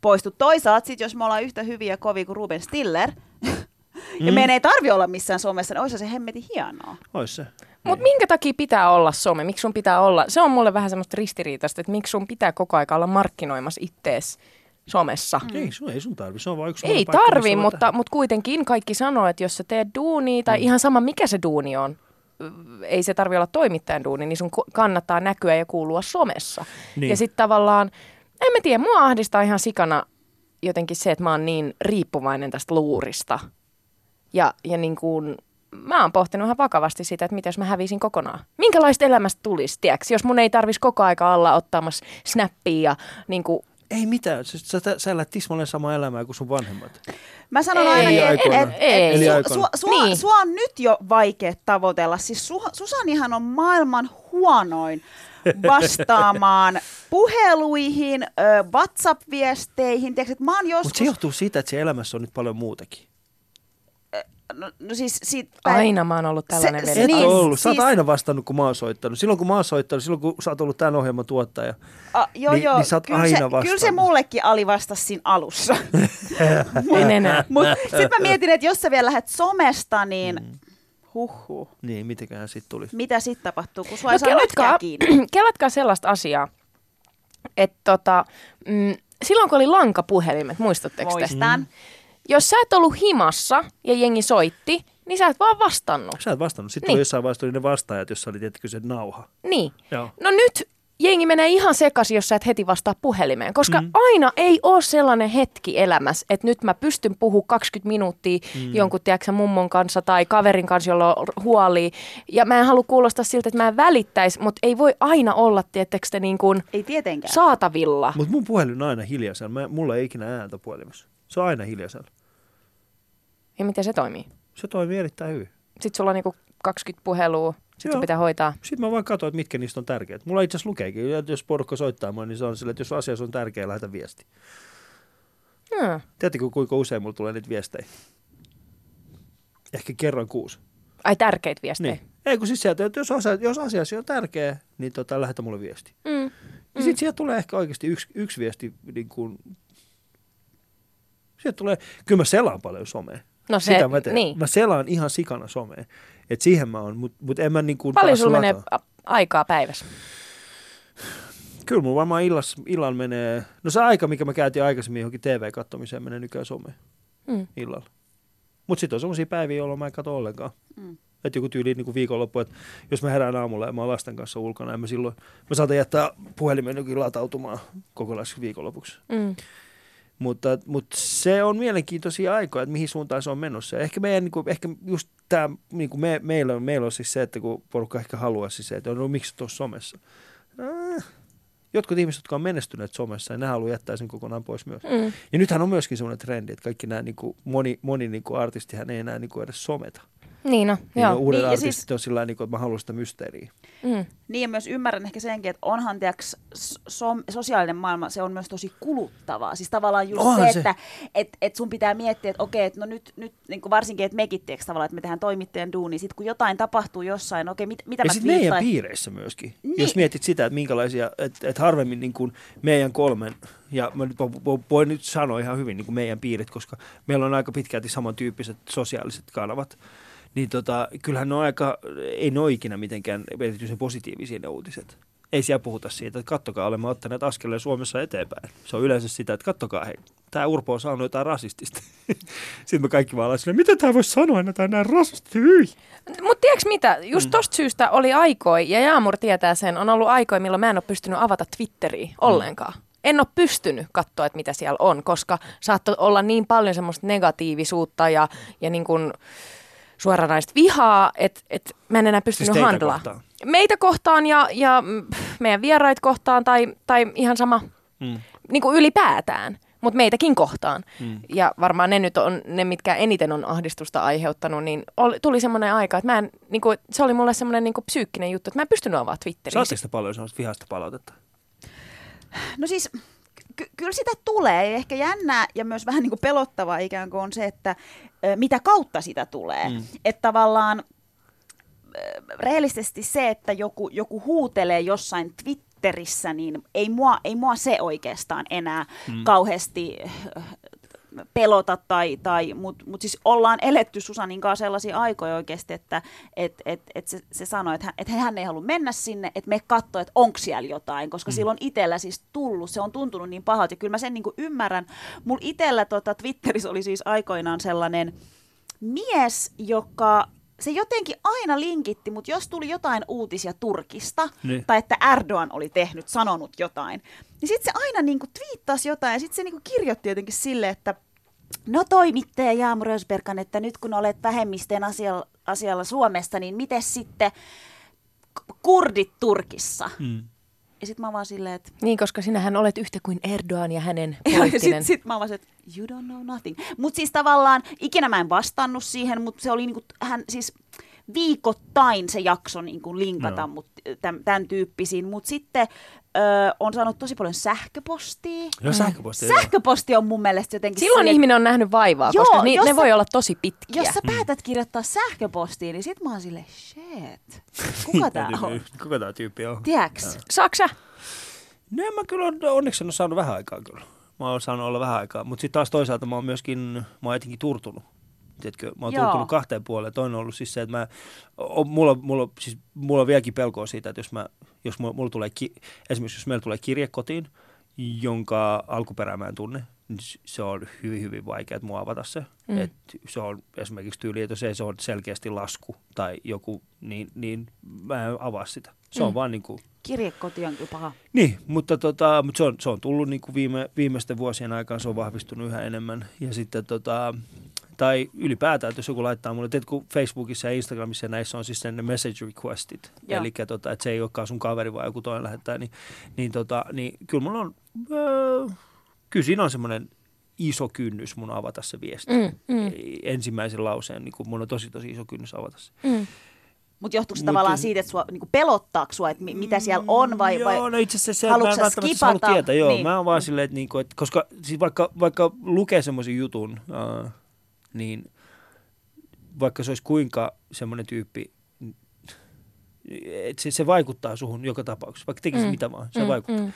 poistu. Toisaalta sit, jos me ollaan yhtä hyviä kovia kuin Ruben Stiller, ja Mm. meidän ei tarvi olla missään somessa, niin olisi se hemmetin hienoa. Ois se. Mutta minkä takia pitää olla some? Miksi sun pitää olla? Se on mulle vähän semmoista ristiriitaista, että miksi sun pitää koko aika olla markkinoimassa ittees somessa. Mm. Ei, sun, ei sun tarvi, se on vaan yksi Ei paikka, tarvi, mutta, mutta kuitenkin kaikki sanoo, että jos sä teet duunia tai Mm. ihan sama mikä se duuni on, ei se tarvi olla toimittajan duuni, niin sun kannattaa näkyä ja kuulua somessa. Niin. Ja sitten tavallaan, en mä tiedä, mua ahdistaa ihan sikana jotenkin se, että mä oon niin riippuvainen tästä luurista. Ja, ja niin kuin, mä oon pohtinut ihan vakavasti sitä, että mitä jos mä hävisin kokonaan. Minkälaista elämästä tulisi, tiedätkö? Jos mun ei tarvitsisi koko aika olla ottamassa snappia ja niin kuin, Ei mitään, sä, sä, sä elät tismalleen samaa elämää kuin sun vanhemmat. Mä sanon Ei. ainakin, että et, et. Eli su, sua, sua, Niin. sua on nyt jo vaikea tavoitella. Siis su, Susanihan on maailman huonoin vastaamaan puheluihin, ö, WhatsApp-viesteihin. Tiedätkö, että mä oon joskus... Mutta se johtuu siitä, että se elämässä on nyt paljon muutakin. No, no siis siitä, aina mä oon ollut tällainen Se- veli. Et Niin, niin, ollut. Sä oot siis- aina vastannut, kun mä oon soittanut. Silloin kun mä oon soittanut, silloin kun sä oot ollut tämän ohjelman tuottaja. A, joo, Niin- joo. niin sä oot kyllä, aina se, kyllä se vastannut. mullekin alivastasi siinä alussa. En enää. Mutta sitten mä mietin, että jos sä vielä lähdet somesta, niin Mm. huhhuh. Niin, mitenköhän sit tuli. Mitä sitten tapahtuu, kun ei No saa kelatkaa, kiinni? kelatkaa sellaista asiaa, että tota, mm, silloin kun oli lankapuhelimet, muistatteko te? Muistan. Jos sä et ollut himassa ja jengi soitti, niin sä et vaan vastannut. Sä et vastannut. Sitten Niin. jossain vaiheessa tuli ne vastaajat, jossa oli tietenkin se nauha. Niin. Joo. No nyt jengi menee ihan sekaisin, jos sä et heti vastaa puhelimeen, koska Mm. aina ei ole sellainen hetki elämässä, että nyt mä pystyn puhumaan 20 minuuttia mm. jonkun, tiedätkö, sä, mummon kanssa tai kaverin kanssa, jolla on huoli. Ja mä en halua kuulostaa siltä, että mä en välittäisi, mutta ei voi aina olla, tiettekö te, niin kuin Ei tietenkään. saatavilla. Mutta mun puhelin on aina hiljaisella. Mä, mulla ei ikinä ääntä puhelimessa. Se on aina hiljaisella. Ja miten se toimii? Se toimii erittäin hyvin. Sitten sulla on niinku 20 puhelua, sitten sun pitää hoitaa. Sitten mä vaan katsoin, että mitkä niistä on tärkeät. Mulla itse asiassa lukeekin, että jos porukka soittaa mua, niin se on sille, että jos asia on tärkeä, lähetä viesti. Hmm. Tiedättekö, kuinka usein mulla tulee niitä viestejä? Ehkä kerran kuusi. Ai tärkeitä viestejä. Niin. Ei kun siis sieltä, että jos asia, jos asia on tärkeä, niin tota, lähetä mulle viesti. Mm. Mm. Sitten sieltä tulee ehkä oikeasti yksi, yksi viesti, niin kuin, sieltä tulee, kyllä mä selaan paljon somea. No se, Sitä mä teen. niin. Mä selaan ihan sikana somea. Et siihen mä oon, mutta mut en mä niin kuin Paljon sulla menee aikaa päivässä? Kyllä mulla varmaan illas, illalla menee, no se aika, mikä mä käytin aikaisemmin johonkin TV-kattomiseen, menee nykyään someen Mm. illalla. Mutta sitten on sellaisia päiviä, jolloin mä en katso ollenkaan. Mm. Että joku tyyli niin kuin viikonloppu, että jos mä herään aamulla ja mä oon lasten kanssa ulkona, ja mä silloin, mä saatan jättää puhelimen jokin latautumaan kokonaiseksi viikonlopuksi. Mm. Mutta, mutta se on mielenkiintoisia aikoja, että mihin suuntaan se on menossa. Ehkä, meidän, niin kuin, ehkä just tämä, niin kuin me, meillä, on, meillä on siis se, että kun porukka ehkä haluaa siis se, että no, miksi tuossa somessa. Äh, jotkut ihmiset, jotka on menestyneet somessa, ja ne haluaa jättää sen kokonaan pois myös. Mm. Ja nythän on myöskin sellainen trendi, että kaikki nämä, niin kuin, moni, moni niin kuin artistihan ei enää niin kuin edes someta. Niin no, Niin joo. no, uudet Niin, ja artistit siis- on sillä tavalla, niin kuin, että mä haluan sitä mysteeriä. Mm. Niin ja myös ymmärrän ehkä senkin, että onhan tiiäks, so, sosiaalinen maailma, se on myös tosi kuluttavaa. Siis tavallaan just Onhan se, se. että et, et sun pitää miettiä, että okei, että no nyt, nyt niin kuin varsinkin, että mekin tiiäks, tavallaan, että me tehdään toimittajan duuni, sit kun jotain tapahtuu jossain, okei, mit, mitä Ja mä sitten meidän twiittaan? piireissä myöskin. Niin. Jos mietit sitä, että minkälaisia, että et harvemmin niin kuin meidän kolmen, ja mä nyt vo- vo- voin nyt sanoa ihan hyvin niin kuin meidän piirit, koska meillä on aika pitkälti samantyyppiset sosiaaliset kanavat, niin tota, kyllähän ne on aika, ei ne ole ikinä mitenkään erityisen positiivisia ne uutiset. Ei siellä puhuta siitä, että kattokaa, olemme ottaneet askeleen Suomessa eteenpäin. Se on yleensä sitä, että kattokaa, hei, tämä Urpo on saanut jotain rasistista. Sitten me kaikki vaan ollaan mitä tämä voisi sanoa, että tämä näin rasisti. Mutta tiedätkö mitä, just tosta syystä oli aikoi, ja Jaamur tietää sen, on ollut aikoi, milloin mä en ole pystynyt avata Twitteriä ollenkaan. En ole pystynyt katsoa, että mitä siellä on, koska saattoi olla niin paljon semmoista negatiivisuutta ja, ja niin kuin suoranaista vihaa, että et mä en enää pystynyt Siis handlaa. kohtaan. Meitä kohtaan ja, ja meidän vierait kohtaan tai, tai ihan sama Mm. niin kuin ylipäätään, mutta meitäkin kohtaan. Mm. Ja varmaan ne nyt on ne, mitkä eniten on ahdistusta aiheuttanut, niin oli, tuli semmoinen aika, että mä en, niin kuin, se oli mulle semmoinen niin kuin psyykkinen juttu, että mä en pystynyt avaamaan Twitteriä. Saatteko te paljon sellaista vihasta palautetta? No siis ky- kyllä sitä tulee. Ehkä jännää ja myös vähän niin kuin pelottavaa ikään kuin on se, että mitä kautta sitä tulee. Mm. Että tavallaan rehellisesti se, että joku, joku huutelee jossain Twitterissä, niin ei mua, ei mua se oikeastaan enää mm. kauheasti pelota, tai, tai, mutta mut siis ollaan eletty Susanin kanssa sellaisia aikoja oikeasti, että et, et, et se, se sanoi, että hän, et hän ei halua mennä sinne, että me katsoa, että onko siellä jotain, koska mm. silloin itsellä siis tullut, se on tuntunut niin pahalta, ja kyllä mä sen niin kuin ymmärrän. Mulla itsellä tota, Twitterissä oli siis aikoinaan sellainen mies, joka se jotenkin aina linkitti, mutta jos tuli jotain uutisia Turkista, Niin. tai että Erdogan oli tehnyt, sanonut jotain, niin sitten se aina niinku twiittasi jotain, ja sitten se niinku kirjoitti jotenkin sille, että no toimittaja Jaamu Rösberkan, että nyt kun olet vähemmistön asialla, asialla Suomesta, niin miten sitten kurdit Turkissa? Mm. Ja sitten mä vaan silleen, että Niin, koska sinähän olet yhtä kuin Erdogan ja hänen poliittinen. sitten sit mä vaan että you don't know nothing. Mutta siis tavallaan, ikinä mä en vastannut siihen, mutta se oli niinku, hän siis viikoittain se jakso niinku linkata Joo. mut, tämän, tämän tyyppisiin. Mutta sitten ö, on saanut tosi paljon sähköpostia. Joo, sähköposti. joo. Sähköposti on mun mielestä jotenkin Silloin silleen, ihminen on nähnyt vaivaa, Joo, koska ni, ne sä- voi olla tosi pitkiä. Jos sä päätät kirjoittaa sähköpostiin, niin sit mä oon silleen, shit, kuka tää on? Kuka tää tyyppi on? Tiedäks? Saksa? No mä kyllä on, onneksi en ole saanut vähän aikaa kyllä. Mä oon saanut olla vähän aikaa, mutta sitten taas toisaalta mä oon myöskin, mä oon etenkin turtunut. Tiedätkö, mä oon Joo. turtunut kahteen puoleen. Toinen on ollut siis se, että mä, o, mulla, mulla, siis, mulla on vieläkin pelkoa siitä, että jos, mä, jos mulla, tulee, ki, esimerkiksi jos meillä tulee kirje kotiin, jonka alkuperää mä en tunne, niin se on hyvin, hyvin vaikea, että mua avata se. Mm. Et se on esimerkiksi tyyli, että jos ei se on selkeästi lasku tai joku, niin, niin mä en avaa sitä. Se on Mm. vaan niin kuin, Kirjekoti on kyllä paha. niin, mutta, tota, mutta se, on, se on tullut niin kuin viime, viimeisten vuosien aikana, se on vahvistunut yhä enemmän. Ja sitten tota, tai ylipäätään, että jos joku laittaa mulle, teet kun Facebookissa ja Instagramissa ja näissä on siis ne message requestit, eli tota, että se ei olekaan sun kaveri vaan joku toinen lähettää, niin, niin, tota, niin kyllä mulla on, öö, kyllä siinä on semmoinen iso kynnys mun avata se viesti. Mm, mm, Ensimmäisen lauseen, niin kuin mun on tosi tosi iso kynnys avata se. mm. Mutta johtuuko se Mut- tavallaan siitä, että sua niinku pelottaako sua, että mi- mitä siellä on vai, joo, vai no itse asiassa se, että mä haluatko en välttämättä halua tietää, joo. Niin. Mä oon vaan silleen, että, niinku, että koska siis vaikka, vaikka lukee semmoisen jutun, uh, niin vaikka se olisi kuinka semmoinen tyyppi, että se, se vaikuttaa suhun joka tapauksessa, vaikka tekisi Mm. mitä vaan, se Mm, vaikuttaa. mm.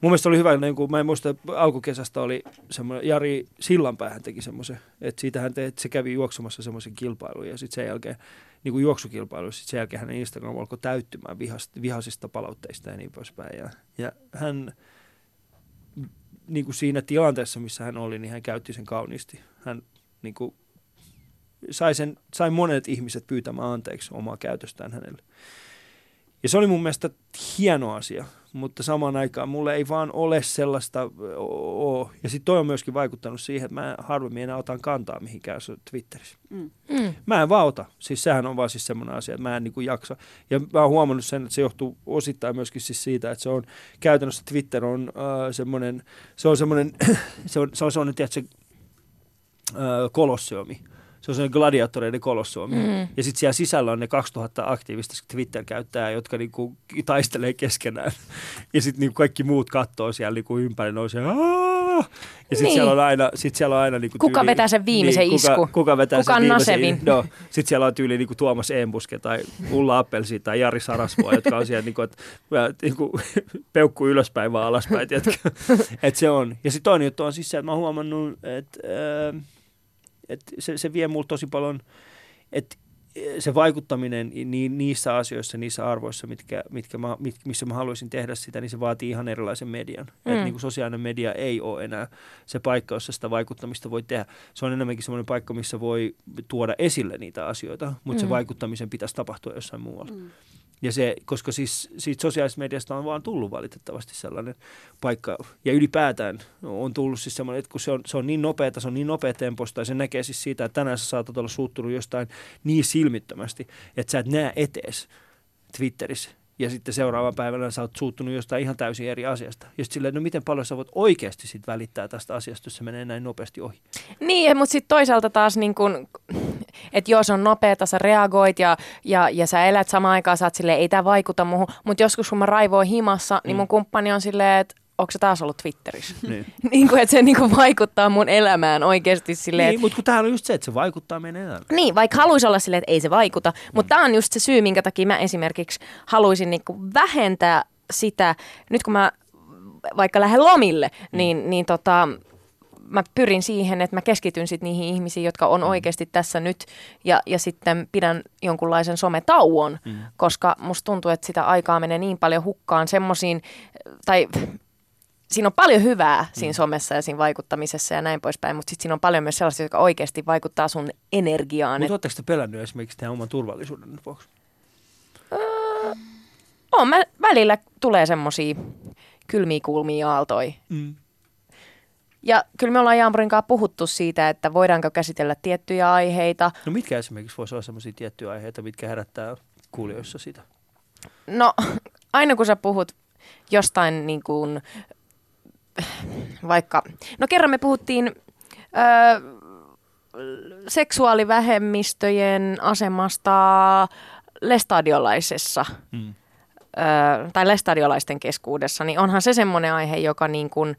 Mun mielestä oli hyvä, niin kun mä en muista, alkukesästä oli semmoinen, Jari Sillanpäähän teki semmoisen, että siitähän te, että se kävi juoksumassa semmoisen kilpailun ja sitten sen jälkeen, niin kuin juoksukilpailu, sitten sen jälkeen hänen Instagram alkoi täyttymään vihast, vihasista palautteista ja niin poispäin. Ja, ja hän niin kuin siinä tilanteessa, missä hän oli, niin hän käytti sen kauniisti. Hän niin kuin, sai, sen, sai monet ihmiset pyytämään anteeksi omaa käytöstään hänelle. Ja se oli mun mielestä hieno asia, mutta samaan aikaan mulle ei vaan ole sellaista oo. Ja sitten toi on myöskin vaikuttanut siihen, että mä harvemmin enää otan kantaa mihinkään Twitterissä. Mm. Mm. Mä en vaan ota. Siis sehän on vaan siis semmoinen asia, että mä en niinku jaksa. Ja mä oon huomannut sen, että se johtuu osittain myöskin siis siitä, että se on käytännössä Twitter on äh, semmoinen, se on semmoinen, se on, se on semmoinen, tiedätkö, kolosseumi. Se on semmoinen gladiatoreiden kolosseumi. Mm. Ja sitten siellä sisällä on ne 2000 aktiivista Twitter-käyttäjää, jotka niinku taistelee keskenään. Ja sitten niinku kaikki muut katsoo siellä niinku ympäri nousee. Ja sitten Niin. siellä on aina, sit siellä on aina niinku Kuka tyyli- vetää sen viimeisen niin, kuka, isku? Kuka vetää Kuka sen viimeisen nasevin? No, sitten siellä on tyyli niinku Tuomas Embuske tai Ulla Appelsi tai Jari Sarasvuo, jotka on siellä niinku, vähän niinku, peukku ylöspäin vaan alaspäin. et se on. Ja sitten toinen juttu on siis se, että mä oon huomannut, että äh, et se, se vie mulla tosi paljon, että se vaikuttaminen ni, niissä asioissa, niissä arvoissa, mitkä, mitkä mä, mit, missä mä haluaisin tehdä sitä, niin se vaatii ihan erilaisen median. Mm. Et niin kuin sosiaalinen media ei ole enää se paikka, jossa sitä vaikuttamista voi tehdä. Se on enemmänkin sellainen paikka, missä voi tuoda esille niitä asioita, mutta mm. se vaikuttamisen pitäisi tapahtua jossain muualla. Mm. Ja se, koska siis siitä sosiaalisesta mediasta on vaan tullut valitettavasti sellainen paikka, ja ylipäätään on tullut siis semmoinen, että kun se on, se on niin nopeata, se on niin nopea temposta, ja se näkee siis siitä, että tänään sä saatat olla suuttunut jostain niin silmittömästi, että sä et näe etees Twitterissä, ja sitten seuraavan päivänä sä oot suuttunut jostain ihan täysin eri asiasta. Ja sitten silleen, no miten paljon sä voit oikeasti sit välittää tästä asiasta, jos se menee näin nopeasti ohi. Niin, mutta sitten toisaalta taas niin kun, että joo, se on nopeeta, sä reagoit ja, ja, ja sä elät samaan aikaan, sä oot silleen, ei tämä vaikuta muuhun. Mutta joskus kun mä raivoin himassa, niin Mm. mun kumppani on silleen, että onko se taas ollut Twitterissä? Niin. niin kuin, että se niin kuin vaikuttaa mun elämään oikeasti silleen, niin, mutta kun tämähän on just se, että se vaikuttaa meidän elämään. Niin, vaikka haluaisi olla silleen, että ei se vaikuta. Mutta tämä on just se syy, minkä takia mä esimerkiksi haluaisin niinku vähentää sitä, nyt kun mä vaikka lähden lomille, niin, niin tota, mä pyrin siihen, että mä keskityn sit niihin ihmisiin, jotka on oikeasti tässä nyt ja, ja sitten pidän jonkunlaisen sometauon, Mm. koska musta tuntuu, että sitä aikaa menee niin paljon hukkaan semmoisiin, tai siinä on paljon hyvää siinä somessa ja siinä vaikuttamisessa ja näin poispäin, mutta sitten siinä on paljon myös sellaisia, jotka oikeasti vaikuttaa sun energiaan. Mutta Et, oletteko te pelännyt esimerkiksi teidän oman turvallisuuden vuoksi? on, mä, välillä tulee semmoisia kylmiä kulmia aaltoja. Mm. Ja kyllä me ollaan Jaamurin kanssa puhuttu siitä, että voidaanko käsitellä tiettyjä aiheita. No mitkä esimerkiksi voisi olla sellaisia tiettyjä aiheita, mitkä herättää kuulijoissa sitä? No, aina kun sä puhut jostain niin kuin, vaikka, no kerran me puhuttiin ö, seksuaalivähemmistöjen asemasta lestadiolaisessa Mm. Tai lestadiolaisten keskuudessa, niin onhan se semmoinen aihe, joka niin kuin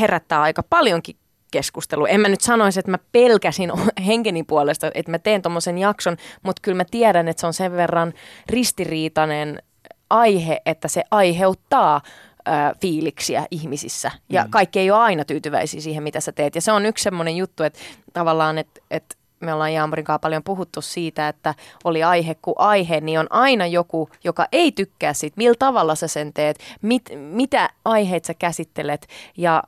herättää aika paljonkin keskustelua. En mä nyt sanoisi, että mä pelkäsin henkeni puolesta, että mä teen tommosen jakson, mutta kyllä mä tiedän, että se on sen verran ristiriitainen aihe, että se aiheuttaa fiiliksiä ihmisissä. Ja Mm. kaikki ei ole aina tyytyväisiä siihen, mitä sä teet. Ja se on yksi semmoinen juttu, että tavallaan, että, että me ollaan Jaamurin kanssa paljon puhuttu siitä, että oli aihe kuin aihe, niin on aina joku, joka ei tykkää siitä, millä tavalla sä sen teet, mit, mitä aiheet sä käsittelet ja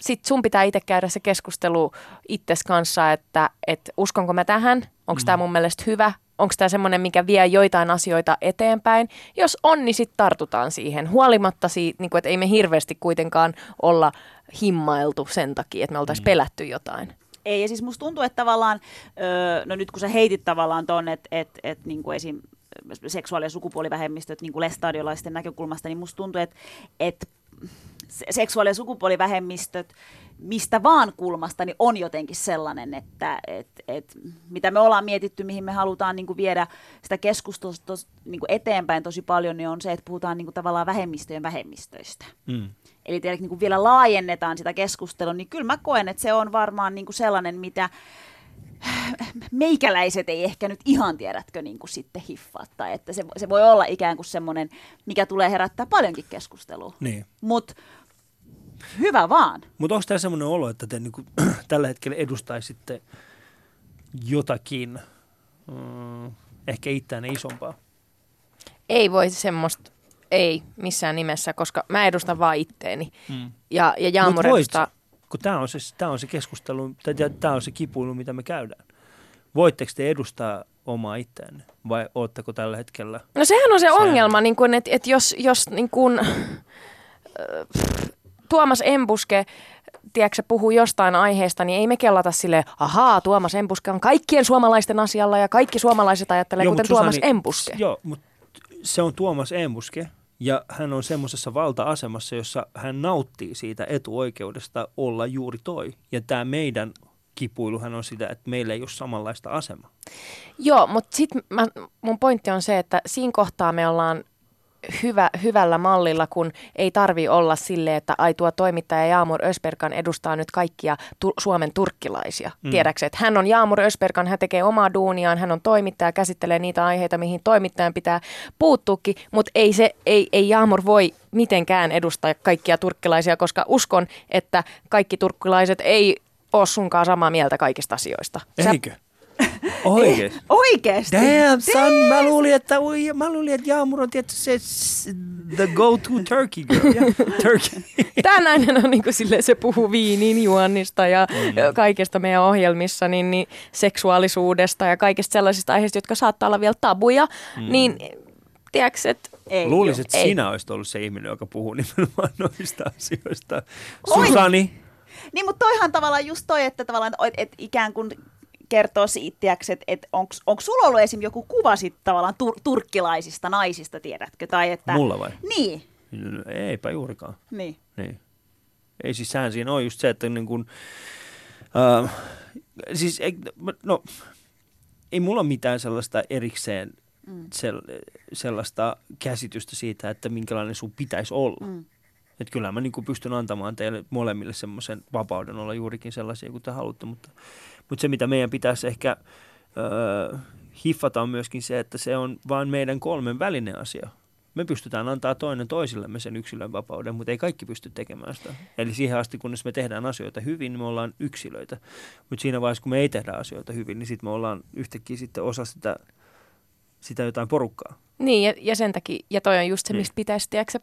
sitten sun pitää itse käydä se keskustelu itses kanssa, että, että uskonko mä tähän, onko Mm. tämä mun mielestä hyvä, onko tämä semmoinen, mikä vie joitain asioita eteenpäin. Jos on, niin sitten tartutaan siihen, huolimatta siitä, niin kuin, että ei me hirveästi kuitenkaan olla himmailtu sen takia, että me oltaisiin Mm. pelätty jotain. Ei, ja siis musta tuntuu, että tavallaan, öö, no nyt kun sä heitit tavallaan ton, että et, et, niin kuin esim. seksuaali- ja sukupuolivähemmistöt niin kuin lestadiolaisten näkökulmasta, niin musta tuntuu, että et se- seksuaali- ja sukupuolivähemmistöt mistä vaan kulmasta niin on jotenkin sellainen, että et, et, mitä me ollaan mietitty, mihin me halutaan niin kuin viedä sitä keskustelua niin kuin eteenpäin tosi paljon, niin on se, että puhutaan niin kuin tavallaan vähemmistöjen vähemmistöistä. Mm. Eli tiedät, niin kuin vielä laajennetaan sitä keskustelua, niin kyllä mä koen, että se on varmaan niin kuin sellainen, mitä meikäläiset ei ehkä nyt ihan tiedätkö niin kuin sitten hiffaa. Tai että se, se voi olla ikään kuin semmoinen, mikä tulee herättää paljonkin keskustelua. Niin. Mutta hyvä vaan. Mutta onko tämä semmoinen olo, että te niinku, tällä hetkellä edustaisitte jotakin, mm, ehkä itseänne isompaa? Ei voi semmoista, ei missään nimessä, koska mä edustan vaan itteeni. Mm. Ja, ja Jaamur Mut voit edustaa... Kun tämä on, se, tää on se keskustelu, tämä on se kipuilu, mitä me käydään. Voitteko te edustaa omaa itseänne vai ootteko tällä hetkellä? No sehän on se Se- ongelma, niin kun, että, että jos, jos niin kun, äh, Tuomas Embuske tiedätkö, puhuu jostain aiheesta, niin ei me kellata sille, ahaa, Tuomas Embuske on kaikkien suomalaisten asialla ja kaikki suomalaiset ajattelee, Joo, kuten Tuomas Embuske. Joo, mutta se on Tuomas Embuske ja hän on semmoisessa valta-asemassa, jossa hän nauttii siitä etuoikeudesta olla juuri toi. Ja tämä meidän kipuiluhan on sitä, että meillä ei ole samanlaista asemaa. Joo, mutta sitten mun pointti on se, että siinä kohtaa me ollaan hyvä, hyvällä mallilla, kun ei tarvi olla silleen, että ai tuo toimittaja Jaamur Ösperkan edustaa nyt kaikkia tu- Suomen turkkilaisia. Mm. Tiedätkö, että hän on Jaamur Ösperkan, hän tekee omaa duuniaan, hän on toimittaja, käsittelee niitä aiheita, mihin toimittajan pitää puuttuukin, mutta ei, se, ei, ei Jaamur voi mitenkään edustaa kaikkia turkkilaisia, koska uskon, että kaikki turkkilaiset ei ole sunkaan samaa mieltä kaikista asioista. Sä- Eikö? Oikein. Oikeesti. Damn, son, mä luulin, että, ui, mä luulin, että Jaamur on tietysti se the go-to turkey girl. Yeah, turkey. Tämä nainen on niin kuin sille, se puhuu viinin juonnista ja Mm. kaikesta meidän ohjelmissa, niin, niin seksuaalisuudesta ja kaikista sellaisista aiheista, jotka saattaa olla vielä tabuja, Mm. niin tiedätkö, että Ei. Luulisin, että Ei. sinä olisit ollut se ihminen, joka puhuu nimenomaan noista asioista. Oi. Susani, Niin, mutta toihan tavallaan just toi, että tavallaan, et, et ikään kuin kertoo siitä, että et onko sulla ollut esim. joku kuva sit tavallaan tur- turkkilaisista naisista, tiedätkö? Tai että, mulla vai? Niin, No, Eipä juurikaan. niin. Niin. Ei siis sehän siinä on just se, että niin kuin, äh, siis ei, no, ei mulla mitään sellaista erikseen Mm. sel, sellaista käsitystä siitä, että minkälainen sun pitäisi olla. Mm. Että kyllä mä niin kuin pystyn antamaan teille molemmille semmoisen vapauden olla juurikin sellaisia kuin te haluatte, mutta, mutta se mitä meidän pitäisi ehkä öö, hiffata on myöskin se, että se on vain meidän kolmen välinen asia. Me pystytään antaa toinen toisillemme sen yksilön vapauden, mutta ei kaikki pysty tekemään sitä. Eli siihen asti, kunnes me tehdään asioita hyvin, me ollaan yksilöitä. Mutta siinä vaiheessa, kun me ei tehdä asioita hyvin, niin sitten me ollaan yhtäkkiä sitten osa sitä, sitä jotain porukkaa. Niin, ja, ja sen takia, ja toi on just se, Niin. mistä pitäisi, tiedätkö,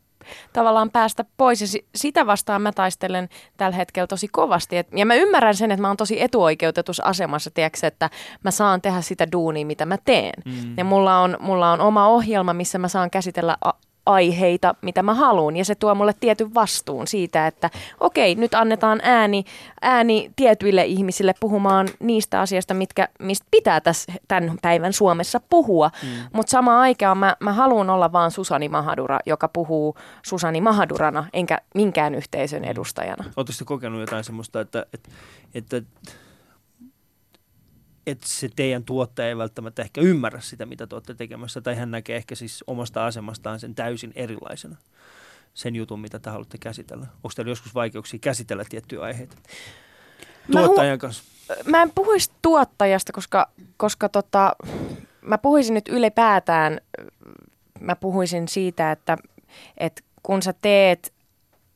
tavallaan päästä pois. Ja si, sitä vastaan mä taistelen tällä hetkellä tosi kovasti. Et, ja mä ymmärrän sen, että mä oon tosi etuoikeutetussa asemassa, tiedätkö, että mä saan tehdä sitä duunia, mitä mä teen. Mm. Ja mulla on, mulla on oma ohjelma, missä mä saan käsitellä a- aiheita, mitä mä haluan. Ja se tuo mulle tietyn vastuun siitä, että okei, nyt annetaan ääni, ääni tietyille ihmisille puhumaan niistä asioista, mitkä, mistä pitää tässä, tämän päivän Suomessa puhua. Mm. Mutta samaan aikaan mä, mä haluan olla vaan Susani Mahadura, joka puhuu Susani Mahadurana, enkä minkään yhteisön edustajana. Oletteko kokenut jotain semmoista, että, että, että, että se teidän tuottaja ei välttämättä ehkä ymmärrä sitä, mitä te olette tekemässä, tai hän näkee ehkä siis omasta asemastaan sen täysin erilaisena, sen jutun, mitä te haluatte käsitellä? Onko teillä joskus vaikeuksia käsitellä tiettyjä aiheita? Mä hu- Tuottajan kanssa. Mä en puhuisi tuottajasta, koska, koska tota, mä puhuisin nyt ylipäätään, mä puhuisin siitä, että, että kun sä teet,